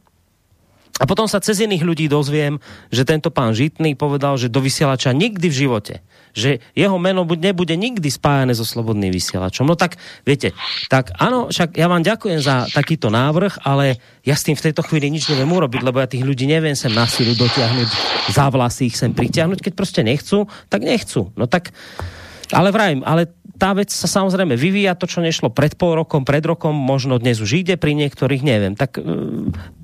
a potom sa cez iných ľudí dozviem, že tento pán Žitný povedal, že do vysielača nikdy v živote. Že jeho meno nebude nikdy spájane so slobodným vysielačom. No tak, viete, tak áno, však ja vám ďakujem za takýto návrh, ale ja s tým v tejto chvíli nič neviem urobiť, lebo ja tých ľudí neviem sem na silu dotiahnuť, za vlasy ich sem pritiahnuť. Keď proste nechcú, tak nechcú. No tak, ale vrajím, ale tá vec sa samozrejme vyvíja, to, čo nešlo pred pol rokom, pred rokom, možno dnes už ide, pri niektorých neviem. Tak e,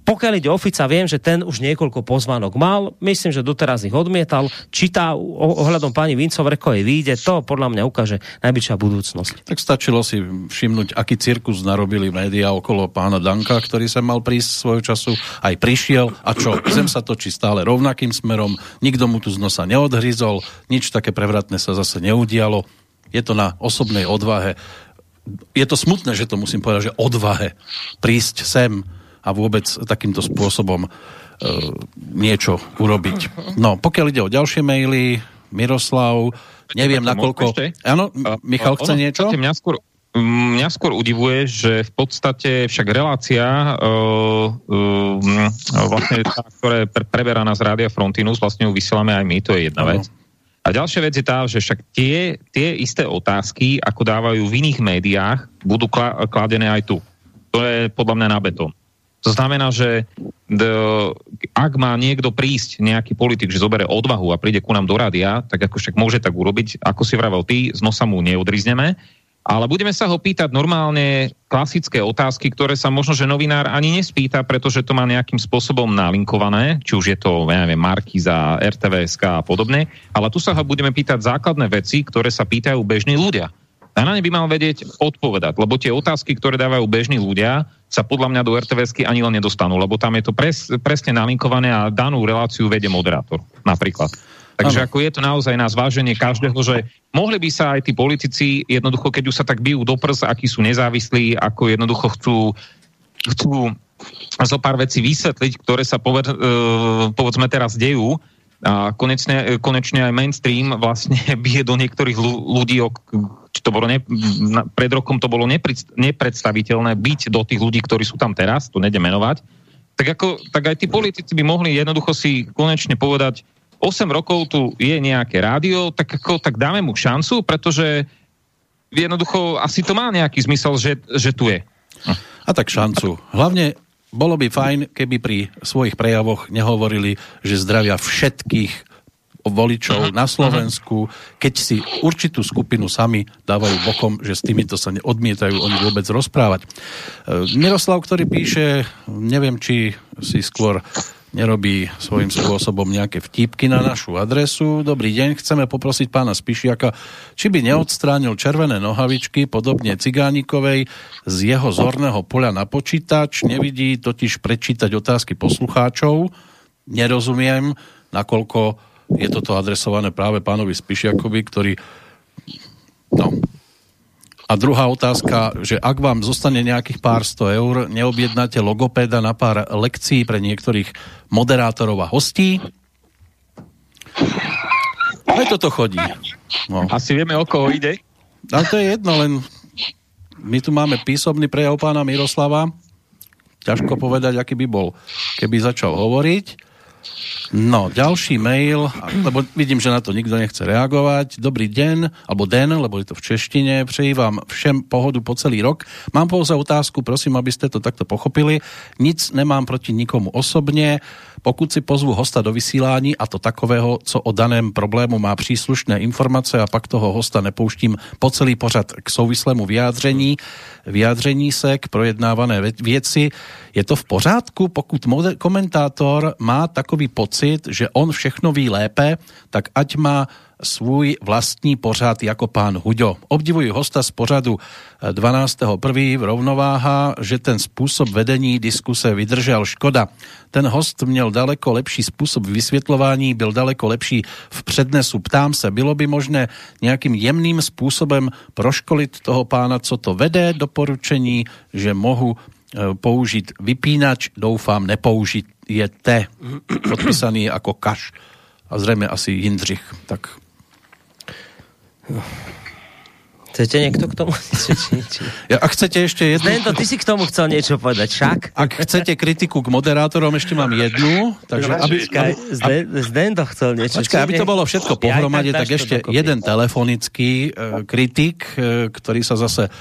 pokiaľ ide o Fica, viem, že ten už niekoľko pozvánok mal, myslím, že doteraz ich odmietal. Či tá ohľadom pani Vincovrekovej vyjde, to podľa mňa ukáže najbližšia budúcnosť. Tak stačilo si všimnúť, aký cirkus narobili médiá okolo pána Danka, ktorý sa mal prísť svojho času, aj prišiel a čo, zem sa točí stále rovnakým smerom, nikto mu tu z nosa neodhryzol, nič také prevratné sa zase neudialo. Je to na osobnej odvahe. Je to smutné, že to musím povedať, že odvahe prísť sem a vôbec takýmto spôsobom e, niečo urobiť. No, pokiaľ ide o ďalšie maily, Miroslav. Neviem, nakoľko... Áno, Michal chce niečo? Mňa skôr, mňa skôr udivuje, že v podstate však relácia uh, uh, vlastne tá, ktorá je pre, preberaná z Rádia Frontinus, vlastne ju vysielame aj my, to je jedna vec. A ďalšia vec je tá, že však tie, tie isté otázky, ako dávajú v iných médiách, budú kladené aj tu. To je podľa mňa na betón. To znamená, že d, ak má niekto prísť, nejaký politik, že zobere odvahu a príde ku nám do rádia, tak ako však môže tak urobiť, ako si vravel ty, z nosa mu neodrizneme, ale budeme sa ho pýtať normálne klasické otázky, ktoré sa možno, že novinár ani nespýta, pretože to má nejakým spôsobom nalinkované, či už je to, ja neviem, Markiza, RTVSK a podobne, ale tu sa ho budeme pýtať základné veci, ktoré sa pýtajú bežní ľudia. A na ne by mal vedieť odpovedať, lebo tie otázky, ktoré dávajú bežní ľudia, sa podľa mňa do RTVSky ani len nedostanú, lebo tam je to pres, presne nalinkované a danú reláciu vedie moderátor, napríklad. Takže ano. ako je to naozaj na zváženie každého, že mohli by sa aj tí politici jednoducho, keď už sa tak bijú do prs, akí sú nezávislí, ako jednoducho chcú, chcú zo pár vecí vysvetliť, ktoré sa poved, uh, povedzme teraz dejú, a konečne, konečne aj mainstream vlastne [LAUGHS] bije do niektorých ľudí, to bolo ne, pred rokom to bolo nepredstaviteľné byť do tých ľudí, ktorí sú tam teraz, to nejde menovať, tak, ako, tak aj tí politici by mohli jednoducho si konečne povedať, 8 rokov tu je nejaké rádio, tak, ako, tak dáme mu šancu, pretože jednoducho asi to má nejaký zmysel, že, že tu je. A tak šancu. Hlavne bolo by fajn, keby pri svojich prejavoch nehovorili, že zdravia všetkých voličov na Slovensku, keď si určitú skupinu sami dávajú bokom, že s týmito sa odmietajú oni vôbec rozprávať. E, Miroslav, ktorý píše, neviem, či si skôr nerobí svojím spôsobom nejaké vtípky na našu adresu. Dobrý deň, chceme poprosiť pána Spišiaka, či by neodstránil červené nohavičky, podobne Cigánikovej, z jeho zorného poľa na počítač. Nevidí totiž prečítať otázky poslucháčov. Nerozumiem, nakoľko je toto adresované práve pánovi Spišiakovi, ktorý no, a druhá otázka, že ak vám zostane nejakých pár sto eur, neobjednáte logopéda na pár lekcií pre niektorých moderátorov a hostí? Aj toto chodí. No. Asi vieme, o koho ide. Ale to je jedno, len my tu máme písomný prejav pána Miroslava. Ťažko povedať, aký by bol, keby začal hovoriť. No, ďalší mail, lebo vidím, že na to nikto nechce reagovať. Dobrý deň, alebo den, lebo je to v češtine. Přeji vám všem pohodu po celý rok. Mám pouze otázku, prosím, aby ste to takto pochopili. Nic nemám proti nikomu osobně. Pokud si pozvu hosta do vysílání, a to takového, co o daném problému má příslušné informace a pak toho hosta nepouštím po celý pořad k souvislému vyjádření, vyjádření se k projednávané věci, je to v pořádku, pokud komentátor má takový pocit, že on všechno ví lépe, tak ať má svůj vlastní pořad jako pán Huďo. Obdivuji hosta z pořadu 12.1. v rovnováha, že ten způsob vedení diskuse vydržel. Škoda. Ten host měl daleko lepší způsob vysvětlování, byl daleko lepší v přednesu. Ptám se, bylo by možné nějakým jemným způsobem proškolit toho pána, co to vede, doporučení, že mohu e, použiť vypínač, doufám nepoužijete. Podpísaný ako Kaš a zrejme asi Jindřich. Tak Chcete niekto k tomu? [LAUGHS] Ja, ak chcete ešte jednu... Zdento, ty si k tomu chcel niečo povedať, však? Ak chcete kritiku k moderátorom, ešte mám jednu. Takže aby, aby, Zdento chcel niečo. Počkaj, aby to bolo všetko pohromade, tak, tak ešte jeden telefonický uh, kritik, uh, ktorý sa zase uh,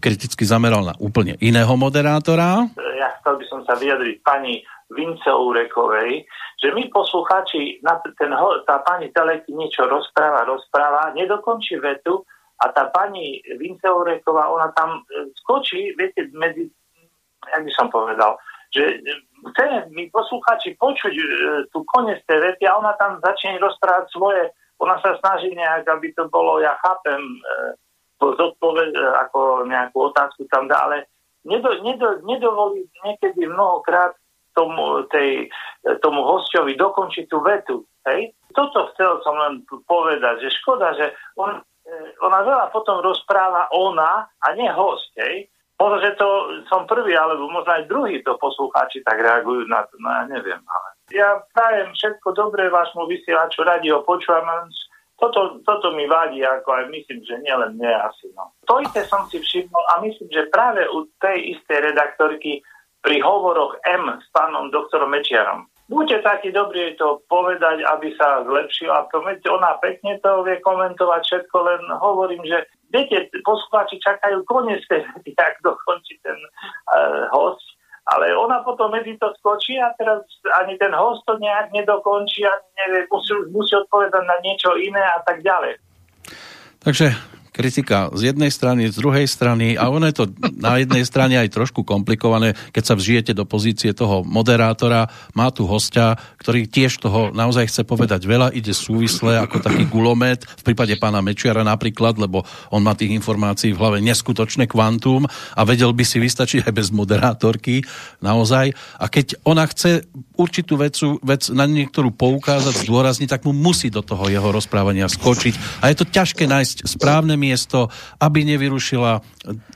kriticky zameral na úplne iného moderátora. Ja chcel by som sa vyjadriť pani Vince Urekovej, že my poslucháči, ten, tá pani Teleky niečo rozpráva, rozpráva, nedokončí vetu a tá pani Vince Ureková, ona tam e, skočí, viete, medzi, jak by som povedal, že e, chceme my poslucháči počuť e, tu konec tej vety a ona tam začne rozprávať svoje, ona sa snaží nejak, aby to bolo, ja chápem, e, zodpoved, e, ako nejakú otázku tam dá, ale nedo, nedo, nedovolí niekedy mnohokrát tomu, tej, tomu hostovi dokončiť tú vetu. Hej? Toto chcel som len povedať, že škoda, že on, e, ona veľa potom rozpráva ona a nie host. Hej? Možno, že to som prvý, alebo možno aj druhý to poslucháči tak reagujú na to, no ja neviem, ale Ja prajem všetko dobré vášmu vysielaču, radi ho počúvam, toto, toto mi vadí, ako aj myslím, že nielen mne asi. No. To isté som si všimol a myslím, že práve u tej istej redaktorky pri hovoroch M s pánom doktorom Mečiarom. Buďte takí dobrí to povedať, aby sa zlepšil. A to, ona pekne to vie komentovať všetko, len hovorím, že viete, poslucháči čakajú koniec tej dokončí ten uh, host ale ona potom medzi to skočí a teraz ani ten host to nejak nedokončí a nevie, musí, musí odpovedať na niečo iné a tak ďalej. Takže kritika z jednej strany, z druhej strany a ono je to na jednej strane aj trošku komplikované, keď sa vžijete do pozície toho moderátora, má tu hostia, ktorý tiež toho naozaj chce povedať veľa, ide súvisle ako taký gulomet, v prípade pána Mečiara napríklad, lebo on má tých informácií v hlave neskutočné kvantum a vedel by si vystačiť aj bez moderátorky, naozaj. A keď ona chce určitú vecu, vec na niektorú poukázať, zdôrazniť, tak mu musí do toho jeho rozprávania skočiť. A je to ťažké nájsť správne miesto, aby nevyrušila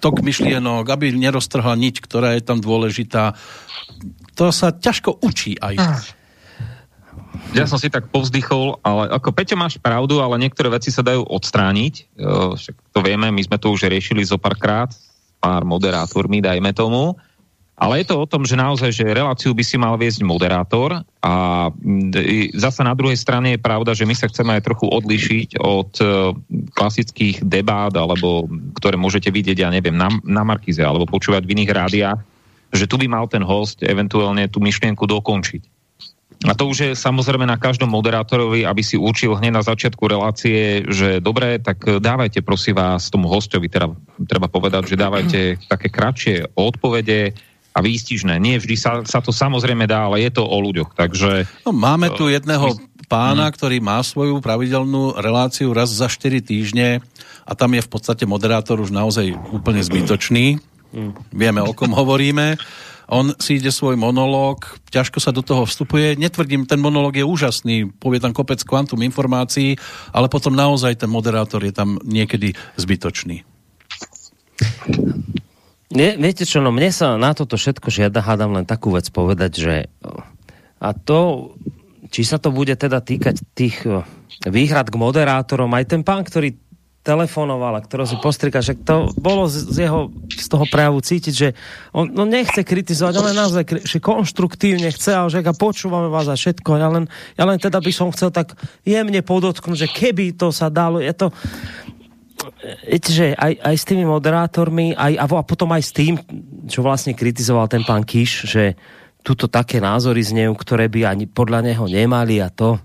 tok myšlienok, aby neroztrhla niť, ktorá je tam dôležitá. To sa ťažko učí aj. Ja som si tak povzdychol, ale ako Peťo máš pravdu, ale niektoré veci sa dajú odstrániť. Však to vieme, my sme to už riešili zo párkrát, pár moderátormi, dajme tomu. Ale je to o tom, že naozaj, že reláciu by si mal viesť moderátor a zasa na druhej strane je pravda, že my sa chceme aj trochu odlišiť od e, klasických debát, alebo ktoré môžete vidieť, ja neviem, na, na Markize, alebo počúvať v iných rádiách, že tu by mal ten host eventuálne tú myšlienku dokončiť. A to už je samozrejme na každom moderátorovi, aby si určil hneď na začiatku relácie, že dobre, tak dávajte prosím vás tomu hostovi, teda treba povedať, že dávajte také kratšie odpovede, a výstižné. Nie vždy sa, sa to samozrejme dá, ale je to o ľuďoch. Takže... No, máme tu jedného pána, mm. ktorý má svoju pravidelnú reláciu raz za 4 týždne a tam je v podstate moderátor už naozaj úplne zbytočný. Mm. Vieme, o kom hovoríme. On si ide svoj monológ, ťažko sa do toho vstupuje. Netvrdím, ten monológ je úžasný, povie tam kopec kvantum informácií, ale potom naozaj ten moderátor je tam niekedy zbytočný. Nie, viete čo, no mne sa na toto všetko žiada, hádam len takú vec povedať, že a to, či sa to bude teda týkať tých výhrad k moderátorom, aj ten pán, ktorý telefonoval a ktorého si postrika, že to bolo z, jeho z toho prejavu cítiť, že on no nechce kritizovať, je naozaj že konštruktívne chce, ale že a počúvame vás a všetko. Ja len, ja len teda by som chcel tak jemne podotknúť, že keby to sa dalo, je to, viete, že aj, aj s tými moderátormi, aj, a potom aj s tým, čo vlastne kritizoval ten pán Kiš, že tuto také názory znejú, ktoré by ani podľa neho nemali a to,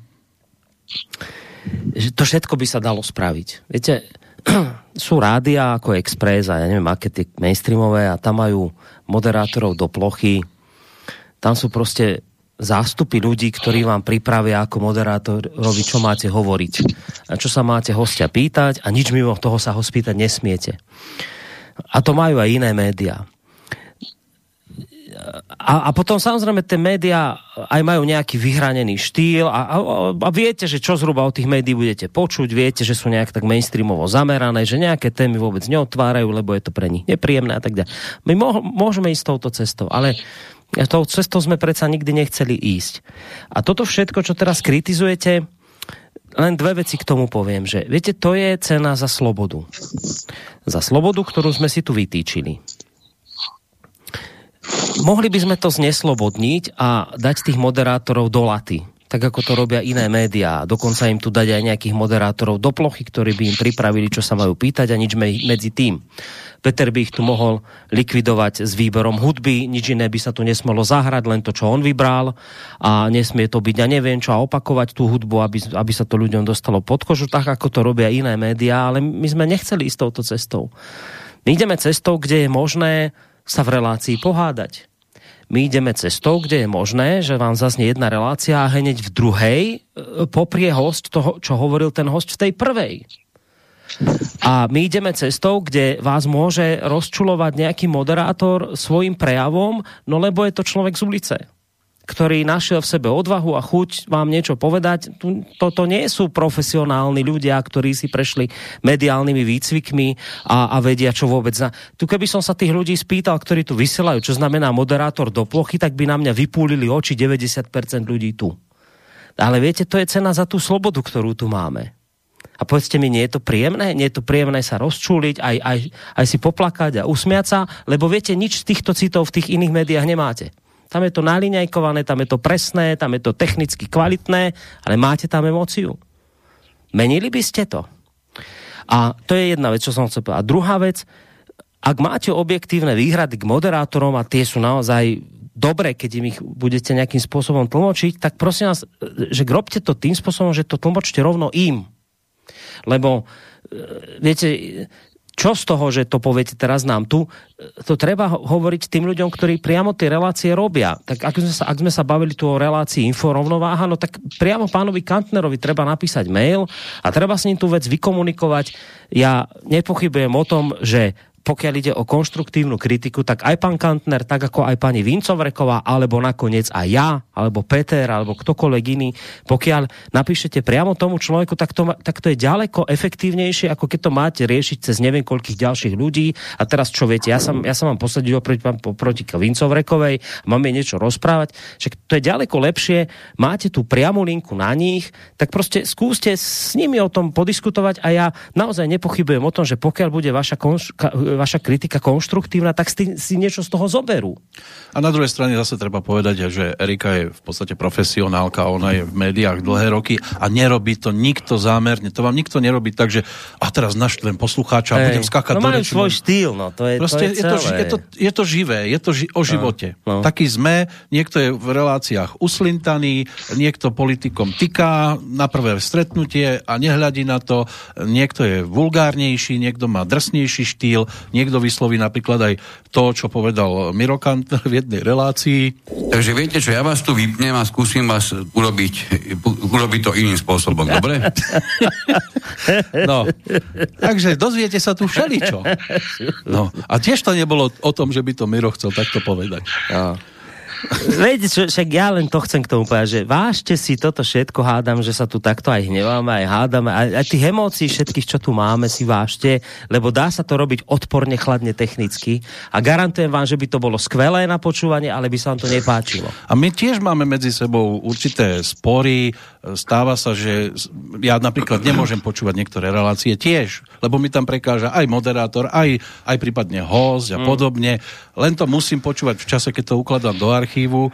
že to všetko by sa dalo spraviť. Viete, [CLEARS THROAT] sú rádia ako Express a ja neviem, aké tie mainstreamové a tam majú moderátorov do plochy. Tam sú proste zástupy ľudí, ktorí vám pripravia ako moderátorovi, čo máte hovoriť. A čo sa máte hostia pýtať a nič mimo toho sa ho spýtať nesmiete. A to majú aj iné médiá. A, a potom samozrejme tie médiá aj majú nejaký vyhranený štýl a, a, a viete, že čo zhruba od tých médií budete počuť, viete, že sú nejak tak mainstreamovo zamerané, že nejaké témy vôbec neotvárajú, lebo je to pre nich nepríjemné a tak ďalej. My môžeme ísť touto cestou, ale tou cestou sme predsa nikdy nechceli ísť. A toto všetko, čo teraz kritizujete, len dve veci k tomu poviem, že viete, to je cena za slobodu. Za slobodu, ktorú sme si tu vytýčili. Mohli by sme to zneslobodniť a dať tých moderátorov do laty tak ako to robia iné médiá. Dokonca im tu dať aj nejakých moderátorov do plochy, ktorí by im pripravili, čo sa majú pýtať a nič medzi tým. Peter by ich tu mohol likvidovať s výberom hudby, nič iné by sa tu nesmelo zahrať, len to, čo on vybral a nesmie to byť, ja neviem čo, a opakovať tú hudbu, aby, aby sa to ľuďom dostalo pod kožu, tak ako to robia iné médiá, ale my sme nechceli ísť touto cestou. My ideme cestou, kde je možné sa v relácii pohádať. My ideme cestou, kde je možné, že vám zaznie jedna relácia a hneď v druhej e, poprie host toho, čo hovoril ten host v tej prvej. A my ideme cestou, kde vás môže rozčulovať nejaký moderátor svojim prejavom, no lebo je to človek z ulice. Ktorý našiel v sebe odvahu a chuť vám niečo povedať. Toto nie sú profesionálni ľudia, ktorí si prešli mediálnymi výcvikmi a, a vedia, čo vôbec zna. Tu keby som sa tých ľudí spýtal, ktorí tu vysielajú, čo znamená moderátor do plochy, tak by na mňa vypúlili oči 90% ľudí tu. Ale viete, to je cena za tú slobodu, ktorú tu máme. A povedzte mi, nie je to príjemné? Nie je to príjemné sa rozčúliť, aj, aj, aj si poplakať a usmiať sa? Lebo viete, nič z týchto citov v tých iných médiách nemáte. Tam je to naliňajkované, tam je to presné, tam je to technicky kvalitné, ale máte tam emóciu. Menili by ste to? A to je jedna vec, čo som chcel povedať. A druhá vec, ak máte objektívne výhrady k moderátorom a tie sú naozaj dobré, keď im ich budete nejakým spôsobom tlmočiť, tak prosím vás, že robte to tým spôsobom, že to tlmočte rovno im lebo e, viete, čo z toho, že to poviete teraz nám tu, to treba hovoriť tým ľuďom, ktorí priamo tie relácie robia. Tak ak sme sa, ak sme sa bavili tu o relácii inforovnováha, no tak priamo pánovi Kantnerovi treba napísať mail a treba s ním tú vec vykomunikovať. Ja nepochybujem o tom, že pokiaľ ide o konštruktívnu kritiku, tak aj pán Kantner, tak ako aj pani Vincovreková, alebo nakoniec aj ja, alebo Peter, alebo ktokoľvek iný, pokiaľ napíšete priamo tomu človeku, tak to, tak to je ďaleko efektívnejšie, ako keď to máte riešiť cez neviem koľkých ďalších ľudí. A teraz čo viete, ja sa, ja sa mám posadiť oproti, oproti Vincovrekovej, mám jej niečo rozprávať, že to je ďaleko lepšie, máte tú priamu linku na nich, tak proste skúste s nimi o tom podiskutovať a ja naozaj nepochybujem o tom, že pokiaľ bude vaša konš- vaša kritika konštruktívna, tak si, si niečo z toho zoberú. A na druhej strane zase treba povedať, že Erika je v podstate profesionálka, ona je v médiách dlhé roky a nerobí to nikto zámerne. To vám nikto nerobí tak, že a teraz naštvem poslucháča a budem skakať no, do reči. svoj štýl, no to je, Proste to je, je, to, je, to, je to živé, je to ži- o živote. No, no. Taký sme, niekto je v reláciách uslintaný, niekto politikom tyká na prvé stretnutie a nehľadí na to, niekto je vulgárnejší, niekto má drsnejší štýl, niekto vysloví napríklad aj to, čo povedal Mirokant v jednej relácii. Takže viete čo, ja vás tu vypnem a skúsim vás urobiť, urobiť to iným spôsobom, dobre? [LAUGHS] no, takže dozviete sa tu všeličo. No, a tiež to nebolo o tom, že by to Miro chcel takto povedať. No. [LAUGHS] Viete, čo, však ja len to chcem k tomu povedať, že vážte si toto všetko, hádam, že sa tu takto aj hneváme, aj hádame, aj, aj tých emócií všetkých, čo tu máme, si vážte, lebo dá sa to robiť odporne, chladne, technicky a garantujem vám, že by to bolo skvelé na počúvanie, ale by sa vám to nepáčilo. A my tiež máme medzi sebou určité spory, stáva sa, že ja napríklad nemôžem počúvať niektoré relácie tiež, lebo mi tam prekáža aj moderátor, aj, aj prípadne host a mm. podobne. Len to musím počúvať v čase, keď to ukladám do archívu,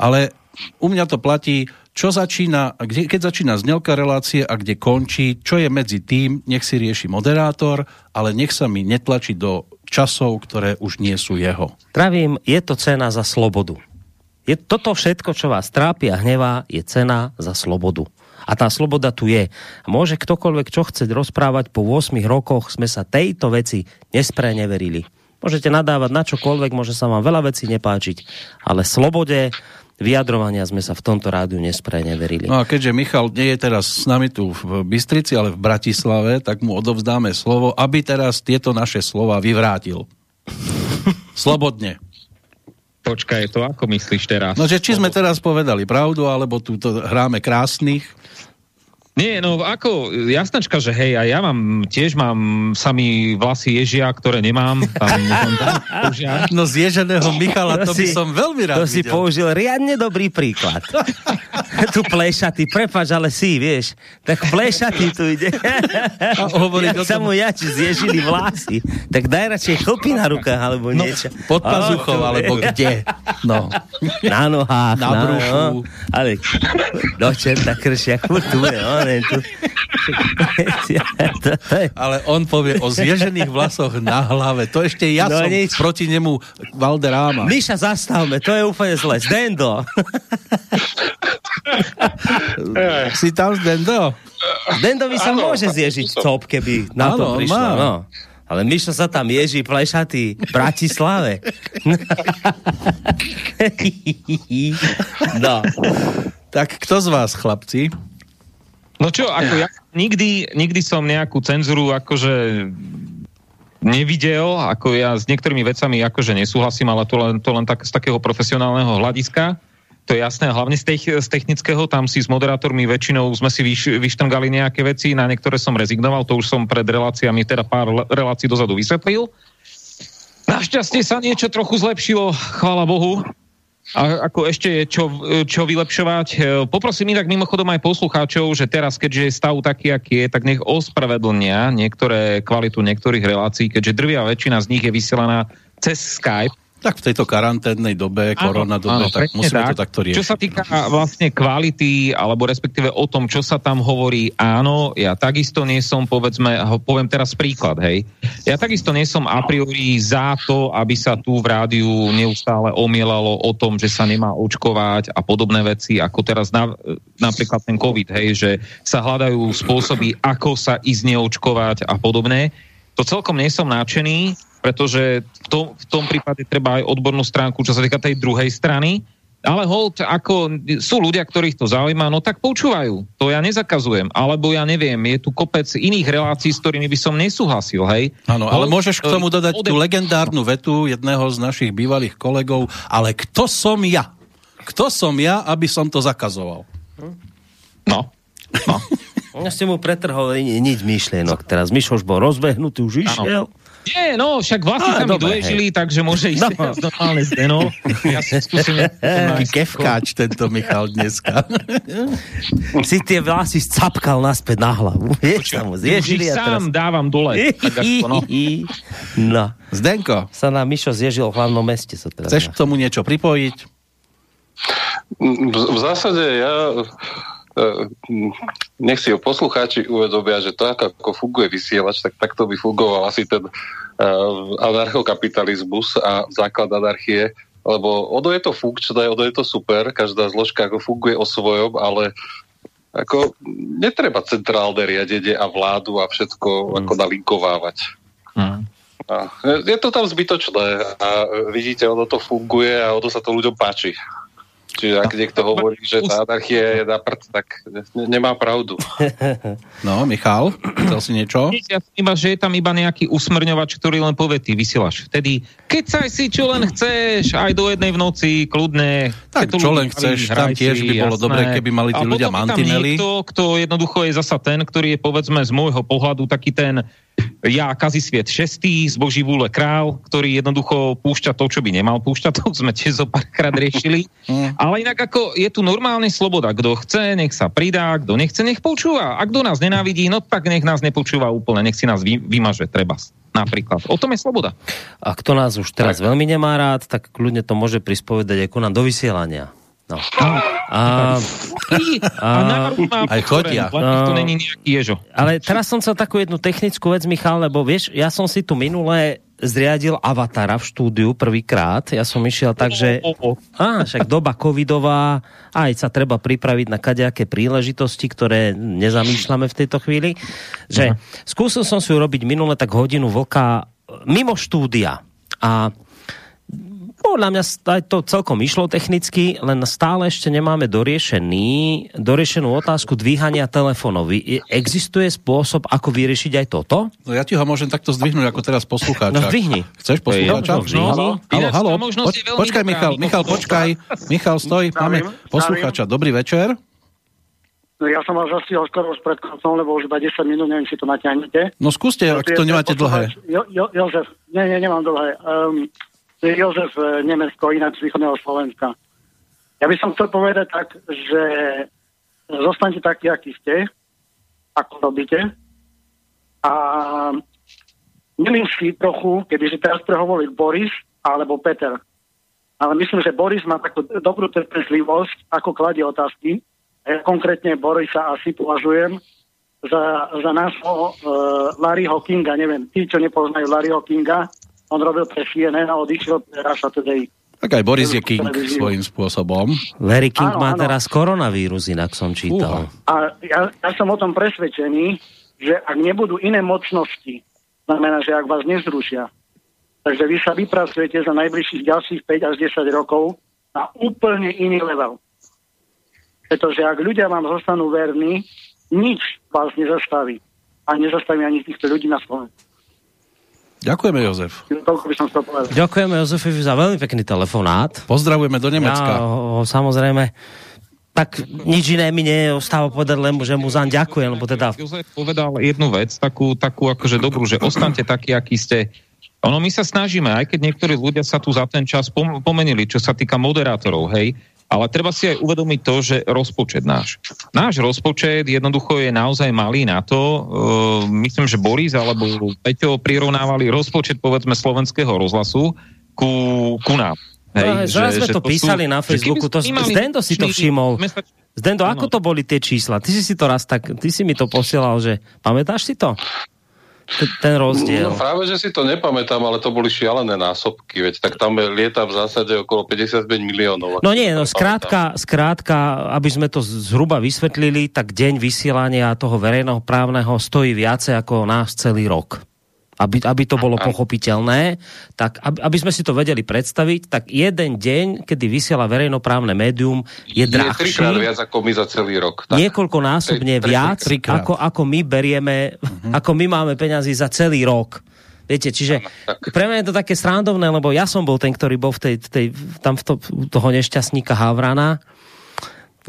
ale u mňa to platí, čo začína, kde, keď začína znelka relácie a kde končí, čo je medzi tým, nech si rieši moderátor, ale nech sa mi netlačí do časov, ktoré už nie sú jeho. Pravím, je to cena za slobodu. Je toto všetko, čo vás trápi a hnevá, je cena za slobodu. A tá sloboda tu je. Môže ktokoľvek, čo chce rozprávať, po 8 rokoch sme sa tejto veci nespreneverili. Môžete nadávať na čokoľvek, môže sa vám veľa vecí nepáčiť, ale slobode vyjadrovania sme sa v tomto rádiu nespreneverili. No a keďže Michal nie je teraz s nami tu v Bystrici, ale v Bratislave, tak mu odovzdáme slovo, aby teraz tieto naše slova vyvrátil. [LAUGHS] Slobodne. Počkaj, to ako myslíš teraz? No, že či sme teraz povedali pravdu, alebo tu hráme krásnych. Nie, no ako, jasnačka, že hej, a ja mám, tiež mám sami vlasy ježia, ktoré nemám. Tam, tam, [LAUGHS] no z ježeného Michala, to, to by si, som veľmi rád To videl. si použil riadne dobrý príklad. [LAUGHS] tu plešatý, prepač, ale si, vieš, tak plešatý tu ide. A ja sa mu jači zježili vlasy, tak daj radšej chlpy na rukách, alebo no, niečo. Pod pazuchou, oh, alebo kde. No. Na nohách. Na bruchu. No, ale do čerta kršia, kurtuje, on tu. Ale on povie o zježených vlasoch na hlave. To ešte ja no, som nič. proti nemu Valderáma. Miša, zastavme, to je úplne zle. Zdendo. si tam Zdendo? Dendovi sa ano. môže zježiť top, keby na ano, to prišlo. No. Ale Mišo sa tam ježí plešatý v Bratislave. [LAUGHS] no. Tak kto z vás, chlapci? No čo, ako ja nikdy, nikdy som nejakú cenzuru akože nevidel, ako ja s niektorými vecami akože nesúhlasím, ale to len, to len tak, z takého profesionálneho hľadiska. To je jasné, hlavne z, tech, z technického, tam si s moderátormi väčšinou sme si vyš, vyštrngali nejaké veci, na niektoré som rezignoval, to už som pred reláciami, teda pár relácií dozadu vysvetlil. Našťastie sa niečo trochu zlepšilo, chvála Bohu. A ako ešte je čo, čo vylepšovať. E, poprosím inak mimochodom aj poslucháčov, že teraz, keďže je stav taký, aký je, tak nech ospravedlnia niektoré kvalitu niektorých relácií, keďže drvia väčšina z nich je vysielaná cez Skype tak v tejto karanténnej dobe, korona dobe, áno, tak musíme tak. to takto riešiť. Čo sa týka vlastne kvality, alebo respektíve o tom, čo sa tam hovorí, áno, ja takisto nie som, povedzme, poviem teraz príklad, hej. Ja takisto nie som a priori za to, aby sa tu v rádiu neustále omielalo o tom, že sa nemá očkovať a podobné veci, ako teraz na, napríklad ten COVID, hej, že sa hľadajú spôsoby, ako sa ísť neočkovať a podobné. To celkom nie som náčený, pretože v tom, v tom prípade treba aj odbornú stránku, čo sa týka tej druhej strany, ale hold, ako sú ľudia, ktorých to zaujíma, no tak počúvajú. To ja nezakazujem. Alebo ja neviem, je tu kopec iných relácií, s ktorými by som nesúhlasil, hej? Áno, ale môžeš k tomu dodať tú legendárnu vetu jedného z našich bývalých kolegov, ale kto som ja? Kto som ja, aby som to zakazoval? No, no. [LAUGHS] Ja ste mu pretrhol nič myšlienok. Teraz Mišo už bol rozbehnutý, už išiel. Ano. Nie, no, však vlasy sa mi doježili, takže môže ísť no. normálne zdeno. Ja si skúsim... [LAUGHS] Kefkáč tento Michal dneska. [LAUGHS] si tie vlasy scapkal naspäť na hlavu. Vieš, sa mu zježili a teraz... sám dávam dole. no. [LAUGHS] no. Zdenko. Sa nám Mišo zježil v hlavnom meste. Sa teraz Chceš k tomu niečo pripojiť? V, v zásade ja nech si ho poslucháči uvedomia, že to, ako, funguje vysielač, tak takto by fungoval asi ten uh, anarchokapitalizmus a základ anarchie, lebo ono je to funkčné, ono je to super, každá zložka ako funguje o svojom, ale ako netreba centrálne riadenie a vládu a všetko mm. ako nalinkovávať. Mm. A je to tam zbytočné a vidíte, ono to funguje a ono sa to ľuďom páči. Čiže ak niekto hovorí, že tá anarchia je na prd, tak nemá pravdu. [LAUGHS] No, Michal, chcel si niečo? Ja iba, že je tam iba nejaký usmrňovač, ktorý len povie, ty vysielaš. Vtedy, keď sa si čo len chceš, aj do jednej v noci, kľudne. Tak čo len chceš, tam tiež by bolo dobre, keby mali tí ľudia mantinely. A kto jednoducho je zasa ten, ktorý je povedzme z môjho pohľadu taký ten ja, Kazisviet VI, z Boží vúle král, ktorý jednoducho púšťa to, čo by nemal púšťať, [LAUGHS] to sme tiež zo párkrát riešili. Ale inak ako je tu normálne sloboda. Kto chce, nech sa pridá, kto nechce, nech počúva. A kto nás nenávidí, no tak nech nás nepočúva úplne, nech si nás vy, vymaže, treba. Napríklad. O tom je sloboda. A kto nás už teraz tak. veľmi nemá rád, tak kľudne to môže prispovedať ako nám do vysielania. No. A, a, a aj chodia. No, to není nejaký ježo. Ale teraz som chcel takú jednu technickú vec, Michal, lebo vieš, ja som si tu minulé zriadil avatara v štúdiu prvýkrát. Ja som išiel tak, že á, však doba covidová, aj sa treba pripraviť na kadejaké príležitosti, ktoré nezamýšľame v tejto chvíli. Že uh-huh. skúsil som si urobiť minule tak hodinu vlka mimo štúdia. A podľa mňa to celkom išlo technicky, len stále ešte nemáme doriešený, doriešenú otázku dvíhania telefónov. Existuje spôsob, ako vyriešiť aj toto? No ja ti ho môžem takto zdvihnúť, ako teraz poslucháča. No zdvihni. Chceš poslucháča? No, no, halo, halo. Poč, počkaj, Michal, Michal, počkaj. Michal, stoj, máme poslucháča. Dobrý večer. No ja som vás zastihol skoro už pred koncom, lebo už iba 10 minút, neviem, či to natiahnete. No skúste, ak to nemáte dlhé. Jo, jo, Jozef, nie, nie, nemám dlhé. Um, Jozef e, Nemecko, ináč z východného Slovenska. Ja by som chcel povedať tak, že zostanete takí, akí ste, ako robíte. A nemím si trochu, keby si teraz prehovoril Boris alebo Peter. Ale myslím, že Boris má takú dobrú trpezlivosť, ako kladie otázky. Ja konkrétne Borisa asi považujem za, za nášho uh, Larryho Kinga. Neviem, tí, čo nepoznajú Larryho Kinga, on robil pre CNN a odišiel pre Russia Today. Tak aj Boris je King svojím spôsobom. Larry King áno, má áno. teraz koronavírus, inak som čítal. Uh. A ja, ja som o tom presvedčený, že ak nebudú iné mocnosti, znamená, že ak vás nezrušia, takže vy sa vypracujete za najbližších ďalších 5 až 10 rokov na úplne iný level. Pretože ak ľudia vám zostanú verní, nič vás nezastaví. A nezastaví ani týchto ľudí na Slovensku. Ďakujeme, Jozef. Ďakujeme Jozefovi za veľmi pekný telefonát. Pozdravujeme do Nemecka. Ja ho, samozrejme tak nič iné mi neostáva povedať, len že mu zaň ďakujem, lebo teda... Jozef povedal jednu vec, takú, takú akože dobrú, že ostante takí, akí ste. Ono my sa snažíme, aj keď niektorí ľudia sa tu za ten čas pomenili, čo sa týka moderátorov, hej, ale treba si aj uvedomiť to, že rozpočet náš. Náš rozpočet jednoducho je naozaj malý na to. Uh, myslím, že Boris alebo Peťo prirovnávali rozpočet povedzme slovenského rozhlasu ku, ku nám. Hej, no, že, sme to písali sú, na Facebooku, to, Zdendo si to všimol. Zdendo, ako to boli tie čísla? Ty si si to raz tak, ty si mi to posielal, že pamätáš si to? Ten rozdiel. No práve, že si to nepamätám, ale to boli šialené násobky, veď tak tam lieta v zásade okolo 55 miliónov. No nie, no skrátka, skrátka, aby sme to zhruba vysvetlili, tak deň vysielania toho verejného právneho stojí viacej ako náš celý rok aby, aby to bolo pochopiteľné, tak aby, aby sme si to vedeli predstaviť, tak jeden deň, kedy vysiela verejnoprávne médium, je drahší. Je viac ako my za celý rok. Tak. Niekoľkonásobne tri, viac, tri, ako, ako my berieme, uh-huh. ako my máme peňazí za celý rok. Viete, čiže pre mňa je to také srandovné, lebo ja som bol ten, ktorý bol v tej, tej, tam v to, toho nešťastníka Havrana.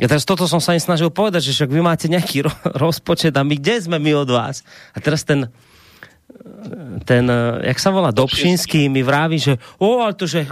Ja teraz toto som sa im snažil povedať, že však vy máte nejaký ro- [LAUGHS] rozpočet a my kde sme my od vás? A teraz ten, ten, eh, jak sa volá, Dobšinský mi vraví, že o, ale to, že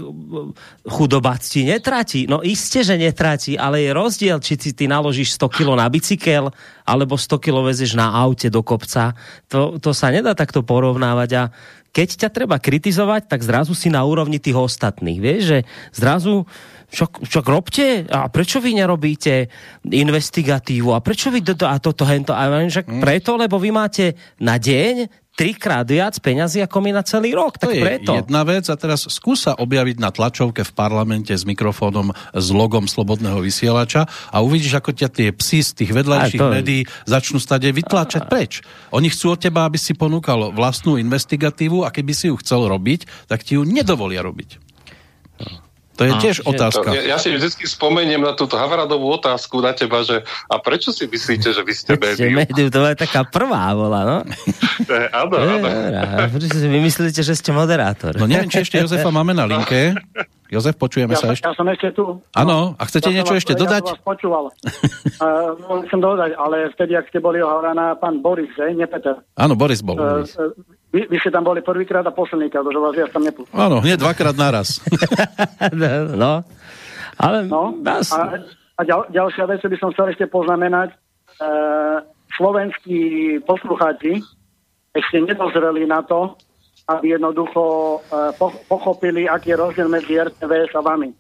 chudobac ti netratí. No iste, že netratí, ale je rozdiel, či si ty naložíš 100 kg na bicykel, alebo 100 kg vezeš na aute do kopca. To, to sa nedá takto porovnávať a keď ťa treba kritizovať, tak zrazu si na úrovni tých ostatných. Vieš, že zrazu však, však robte, a prečo vy nerobíte investigatívu, a prečo vy toto a toto, hento, a však mm. preto, lebo vy máte na deň trikrát viac peňazí ako my na celý rok. To tak je preto. jedna vec a teraz skúsa objaviť na tlačovke v parlamente s mikrofónom s logom Slobodného vysielača a uvidíš, ako ťa tie psy z tých vedľajších to... médií začnú stade vytlačať preč. Oni chcú od teba, aby si ponúkal vlastnú investigatívu a keby si ju chcel robiť, tak ti ju nedovolia robiť. To je tiež otázka. To, ja, ja si vždy spomeniem na túto Havradovú otázku na teba, že a prečo si myslíte, že vy ste médium? médium, to je taká prvá bola, no? áno, áno. Prečo si vymyslíte, že ste moderátor? No neviem, či ešte Jozefa máme na linke. [LAUGHS] Jozef, počujeme ja, sa ešte? Ja som ešte tu. Áno, a chcete ja niečo vás, ešte dodať? Ja som vás počúval. uh, [LAUGHS] chcem dodať, ale vtedy, ak ste boli ohraná pán Boris, že? Nie Peter. Áno, Boris bol. Uh, uh, vy, vy ste tam boli prvýkrát a poslednýkrát, že vás ja tam nepustil. Áno, hneď dvakrát naraz. [LAUGHS] no, ale... No, a, a ďal, ďalšia vec, by som chcel ešte poznamenať. E, slovenskí poslucháči ešte nedozreli na to, aby jednoducho e, po, pochopili, aký je rozdiel medzi RTVS a vami.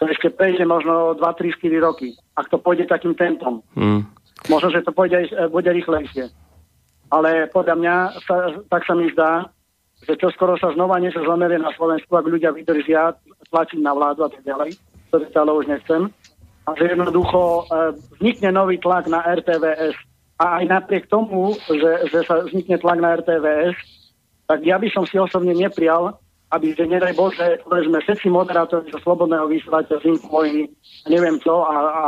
To ešte prejde možno 2, 3, 4 roky, ak to pôjde takým tempom. Mm. Možno, že to pôjde, e, bude rýchlejšie ale podľa mňa sa, tak sa mi zdá, že čo skoro sa znova niečo zlomerie na Slovensku, ak ľudia vydržia tlačiť na vládu a tak ďalej. To ale už nechcem. A že jednoducho e, vznikne nový tlak na RTVS. A aj napriek tomu, že, že sa vznikne tlak na RTVS, tak ja by som si osobne neprijal, aby, že nedaj Bože, povedzme, všetci moderátori zo Slobodného vysielača, Zinku vojny, neviem čo, a, a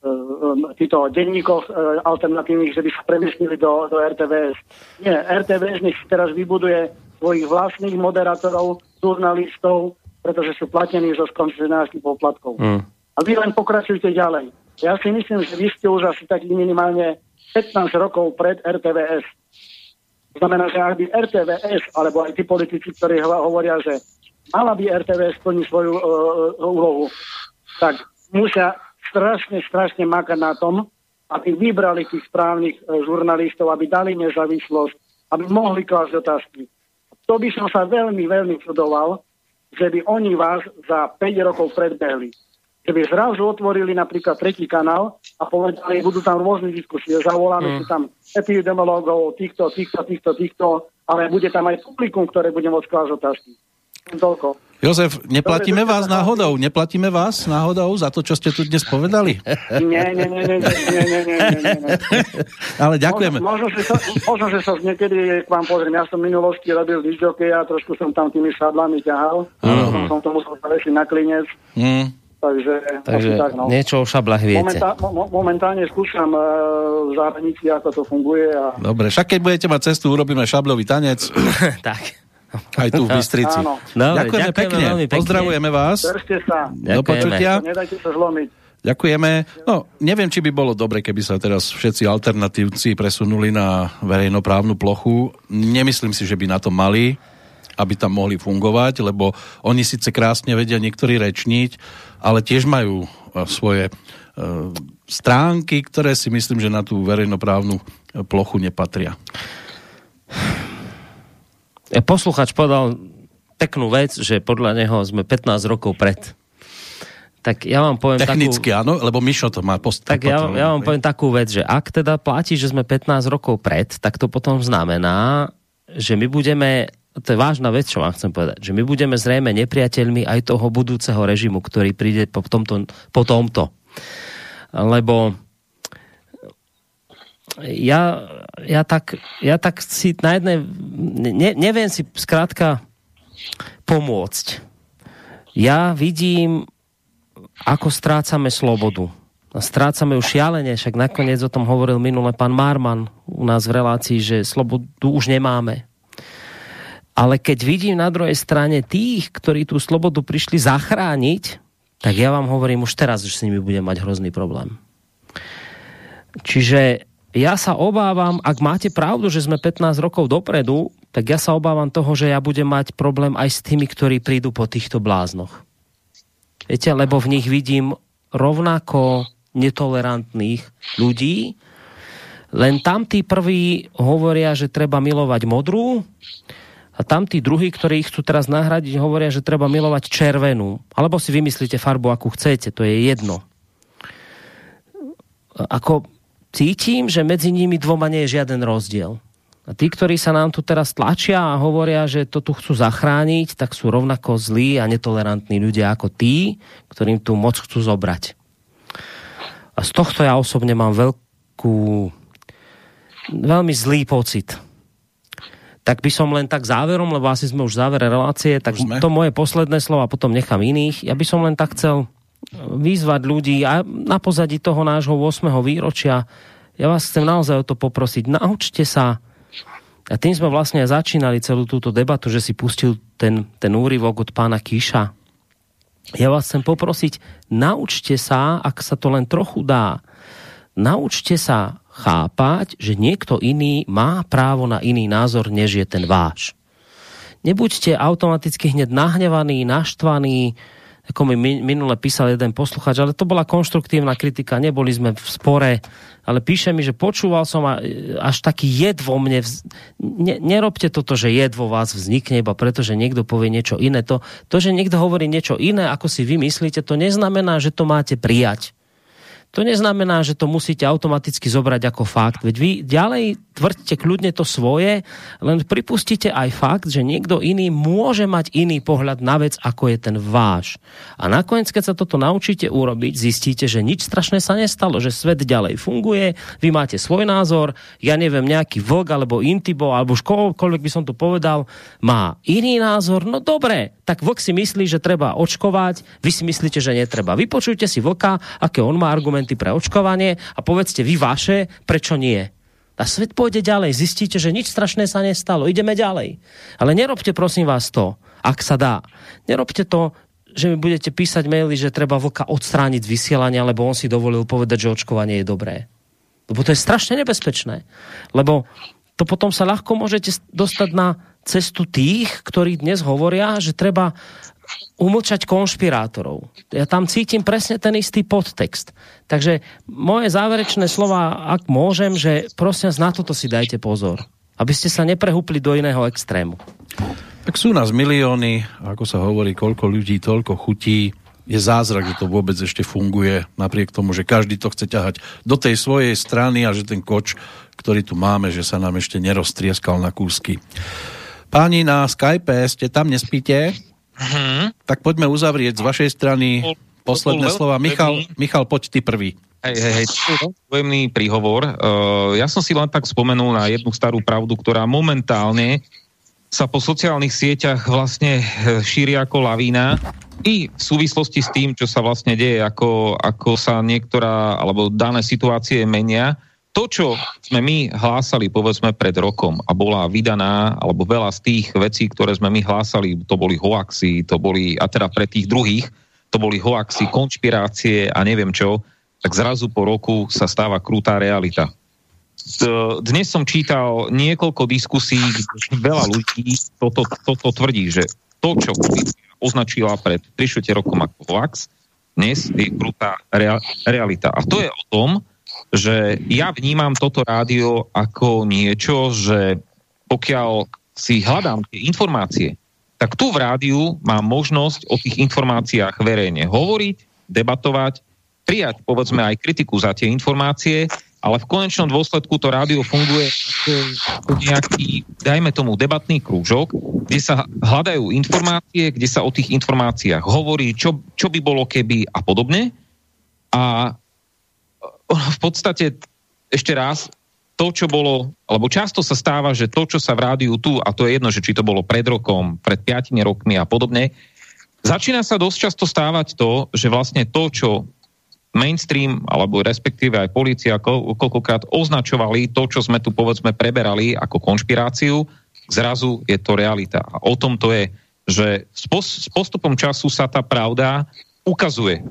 Eh, týchto denníkoch eh, alternatívnych, že by sa premiestnili do, do RTVS. Nie, RTVS nech si teraz vybuduje svojich vlastných moderátorov, žurnalistov, pretože sú platení zo skoncesionársky poplatkov. Mm. A vy len pokračujte ďalej. Ja si myslím, že vy ste už asi taký minimálne 15 rokov pred RTVS. To znamená, že ak by RTVS, alebo aj tí politici, ktorí hovoria, že mala by RTVS splniť svoju uh, úlohu, tak musia strašne, strašne makať na tom, aby vybrali tých správnych e, žurnalistov, aby dali nezávislosť, aby mohli klásť otázky. To by som sa veľmi, veľmi čudoval, že by oni vás za 5 rokov predbehli. Keby zrazu otvorili napríklad tretí kanál a povedali, budú tam rôzne diskusie, zavoláme mm. si tam epidemiológov, týchto, týchto, týchto, týchto, ale bude tam aj publikum, ktoré bude môcť klásť otázky. Toľko. Jozef, neplatíme vás náhodou? Neplatíme vás náhodou za to, čo ste tu dnes povedali? Nie, nie, nie, nie, nie, nie, nie, nie. Ale ďakujeme. Možno, možno, že sa, možno, že sa niekedy k vám pozriem. Ja som v minulosti robil a trošku som tam tými sadlami ťahal. Uh-huh. Som to musel zavešiť na klinec. Mm. Takže, Takže tak, no. niečo o šablách viete. Momentá, mo, momentálne skúšam uh, v zahraničí, ako to funguje. A... Dobre, však keď budete mať cestu, urobíme šablový tanec. [LAUGHS] tak. Aj tu v Bystrici. Áno. Dobre, ďakujeme, ďakujeme pekne. veľmi pekne. Pozdravujeme vás. Držte sa. Do Ďakujeme. počutia. Nedajte sa zlomiť. Ďakujeme. No, neviem, či by bolo dobre, keby sa teraz všetci alternatívci presunuli na verejnoprávnu plochu. Nemyslím si, že by na to mali, aby tam mohli fungovať, lebo oni síce krásne vedia niektorí rečniť, ale tiež majú eh, svoje e, stránky, ktoré si myslím, že na tú verejnoprávnu eh, plochu nepatria. Posluchač povedal peknú vec, že podľa neho sme 15 rokov pred. Tak ja vám poviem Technicky takú... áno, lebo Mišo to má post- Tak ja, ja vám poviem takú vec, že ak teda platí, že sme 15 rokov pred, tak to potom znamená, že my budeme, to je vážna vec, čo vám chcem povedať, že my budeme zrejme nepriateľmi aj toho budúceho režimu, ktorý príde po tomto. Po tomto. Lebo ja, ja, tak, ja tak si na jednej... Ne, neviem si skrátka pomôcť. Ja vidím ako strácame slobodu. Strácame ju šialene, však nakoniec o tom hovoril minule pán Marman u nás v relácii, že slobodu už nemáme. Ale keď vidím na druhej strane tých, ktorí tú slobodu prišli zachrániť, tak ja vám hovorím už teraz, že s nimi budem mať hrozný problém. Čiže ja sa obávam, ak máte pravdu, že sme 15 rokov dopredu, tak ja sa obávam toho, že ja budem mať problém aj s tými, ktorí prídu po týchto bláznoch. Viete, lebo v nich vidím rovnako netolerantných ľudí, len tam tí prví hovoria, že treba milovať modrú a tam tí druhí, ktorí ich chcú teraz nahradiť, hovoria, že treba milovať červenú. Alebo si vymyslíte farbu, akú chcete, to je jedno. Ako cítim, že medzi nimi dvoma nie je žiaden rozdiel. A tí, ktorí sa nám tu teraz tlačia a hovoria, že to tu chcú zachrániť, tak sú rovnako zlí a netolerantní ľudia ako tí, ktorým tú moc chcú zobrať. A z tohto ja osobne mám veľkú, veľmi zlý pocit. Tak by som len tak záverom, lebo asi sme už v závere relácie, tak to moje posledné slovo a potom nechám iných. Ja by som len tak chcel vyzvať ľudí a na pozadí toho nášho 8. výročia ja vás chcem naozaj o to poprosiť. Naučte sa a tým sme vlastne začínali celú túto debatu, že si pustil ten, ten úryvok od pána Kíša. Ja vás chcem poprosiť, naučte sa, ak sa to len trochu dá, naučte sa chápať, že niekto iný má právo na iný názor, než je ten váš. Nebuďte automaticky hneď nahnevaní, naštvaní, ako mi minule písal jeden posluchač, ale to bola konštruktívna kritika, neboli sme v spore, ale píše mi, že počúval som a až taký jed vo mne, vz... ne, nerobte toto, že jed vo vás vznikne, iba preto, že niekto povie niečo iné. To, to, že niekto hovorí niečo iné, ako si vy myslíte, to neznamená, že to máte prijať. To neznamená, že to musíte automaticky zobrať ako fakt. Veď vy ďalej tvrďte kľudne to svoje, len pripustíte aj fakt, že niekto iný môže mať iný pohľad na vec, ako je ten váš. A nakoniec, keď sa toto naučíte urobiť, zistíte, že nič strašné sa nestalo, že svet ďalej funguje, vy máte svoj názor, ja neviem, nejaký vlk, alebo intibo, alebo škoľkoľvek by som to povedal, má iný názor, no dobre, tak vlk si myslí, že treba očkovať, vy si myslíte, že netreba. Vypočujte si vlka, aké on má argumenty pre očkovanie a povedzte vy vaše, prečo nie. A svet pôjde ďalej, zistíte, že nič strašné sa nestalo, ideme ďalej. Ale nerobte prosím vás to, ak sa dá. Nerobte to, že mi budete písať maily, že treba vlka odstrániť z vysielania, lebo on si dovolil povedať, že očkovanie je dobré. Lebo to je strašne nebezpečné. Lebo to potom sa ľahko môžete dostať na cestu tých, ktorí dnes hovoria, že treba umlčať konšpirátorov. Ja tam cítim presne ten istý podtext. Takže moje záverečné slova, ak môžem, že prosím na toto si dajte pozor. Aby ste sa neprehúpli do iného extrému. Tak sú nás milióny, ako sa hovorí, koľko ľudí, toľko chutí. Je zázrak, že to vôbec ešte funguje, napriek tomu, že každý to chce ťahať do tej svojej strany a že ten koč, ktorý tu máme, že sa nám ešte neroztrieskal na kúsky. Páni na Skype, ste tam, nespíte? Mhm. Tak poďme uzavrieť z vašej strany posledné slova. Michal, Michal, poď ty prvý. Hej, hej, hej, dojemný príhovor. Uh, ja som si len tak spomenul na jednu starú pravdu, ktorá momentálne sa po sociálnych sieťach vlastne e, šíri ako lavína i v súvislosti s tým, čo sa vlastne deje, ako, ako sa niektorá alebo dané situácie menia. To, čo sme my hlásali povedzme pred rokom a bola vydaná, alebo veľa z tých vecí, ktoré sme my hlásali, to boli hoaxy, to boli, a teda pre tých druhých, to boli hoaxy, konšpirácie a neviem čo, tak zrazu po roku sa stáva krutá realita dnes som čítal niekoľko diskusí, veľa ľudí toto, toto tvrdí, že to, čo označila pred 3 rokom ako hoax, dnes je krutá realita. A to je o tom, že ja vnímam toto rádio ako niečo, že pokiaľ si hľadám tie informácie, tak tu v rádiu mám možnosť o tých informáciách verejne hovoriť, debatovať, prijať povedzme aj kritiku za tie informácie ale v konečnom dôsledku to rádio funguje ako, nejaký, dajme tomu, debatný krúžok, kde sa hľadajú informácie, kde sa o tých informáciách hovorí, čo, čo by bolo keby a podobne. A v podstate ešte raz, to, čo bolo, alebo často sa stáva, že to, čo sa v rádiu tu, a to je jedno, že či to bolo pred rokom, pred piatimi rokmi a podobne, začína sa dosť často stávať to, že vlastne to, čo mainstream, alebo respektíve aj policia koľkokrát označovali to, čo sme tu povedzme preberali ako konšpiráciu, zrazu je to realita. A o tom to je, že s, postupom času sa tá pravda ukazuje.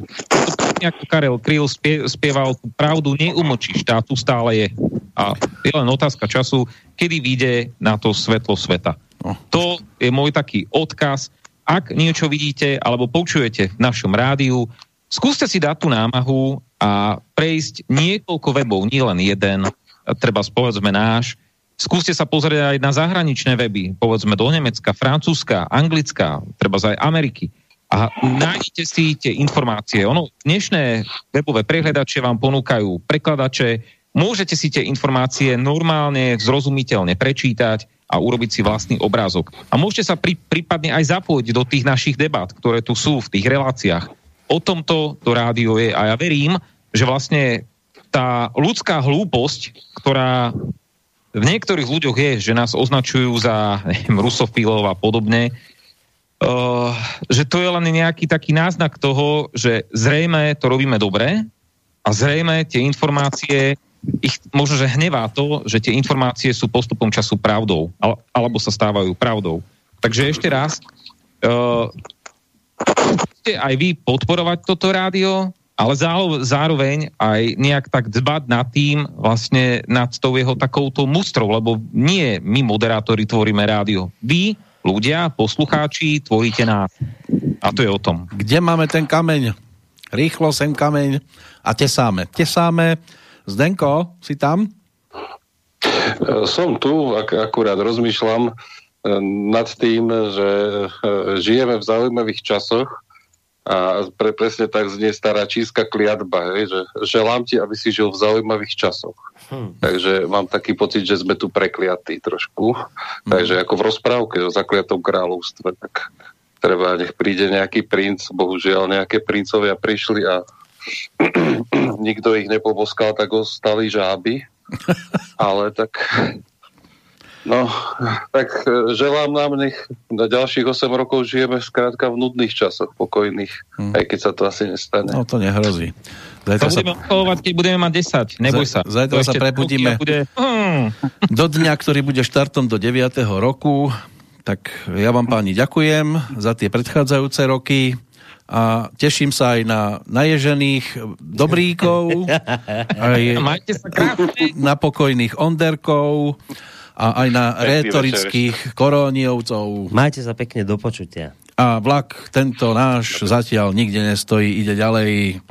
To ako Karel Kryl spie, spieval, tú pravdu neumlčíš, tá tu stále je. A je len otázka času, kedy vyjde na to svetlo sveta. No. To je môj taký odkaz. Ak niečo vidíte alebo počujete v našom rádiu, skúste si dať tú námahu a prejsť niekoľko webov, nie len jeden, treba povedzme náš, skúste sa pozrieť aj na zahraničné weby, povedzme do Nemecka, Francúzska, Anglická, treba aj Ameriky a nájdete si tie informácie. Ono, dnešné webové prehľadače vám ponúkajú prekladače, môžete si tie informácie normálne, zrozumiteľne prečítať a urobiť si vlastný obrázok. A môžete sa pri, prípadne aj zapojiť do tých našich debat, ktoré tu sú v tých reláciách o tomto to rádio je a ja verím, že vlastne tá ľudská hlúposť, ktorá v niektorých ľuďoch je, že nás označujú za neviem, rusofilov a podobne, uh, že to je len nejaký taký náznak toho, že zrejme to robíme dobre a zrejme tie informácie ich možno, že hnevá to, že tie informácie sú postupom času pravdou, alebo sa stávajú pravdou. Takže ešte raz, uh, aj vy podporovať toto rádio, ale zároveň aj nejak tak dbať nad tým, vlastne nad tou jeho takouto mustrou, lebo nie my moderátori tvoríme rádio. Vy, ľudia, poslucháči, tvoríte nás. A to je o tom. Kde máme ten kameň? Rýchlo sem kameň a tesáme. Tesáme. Zdenko, si tam? Som tu, ak, akurát rozmýšľam nad tým, že e, žijeme v zaujímavých časoch a pre, presne tak znie stará číska kliatba, hej, že želám ti, aby si žil v zaujímavých časoch. Hmm. Takže mám taký pocit, že sme tu prekliatí trošku. Hmm. Takže ako v rozprávke o zakliatom kráľovstve, tak treba, nech príde nejaký princ, bohužiaľ nejaké princovia prišli a [CLEARS THROAT] nikto ich nepoboskal, tak ostali žáby. [LAUGHS] Ale tak No, tak e, želám nám, nech na ďalších 8 rokov žijeme skrátka v nudných časoch, pokojných, hmm. aj keď sa to asi nestane. No to nehrozí. Zajtra to budeme sa... keď budeme mať 10, neboj sa. Zajtra sa prebudíme bude... Hmm. [LAUGHS] do dňa, ktorý bude štartom do 9. roku. Tak ja vám páni ďakujem za tie predchádzajúce roky a teším sa aj na naježených dobríkov, [LAUGHS] aj na pokojných onderkov a aj na rétorických koróniovcov. Majte sa pekne do počutia. A vlak tento náš zatiaľ nikde nestojí, ide ďalej.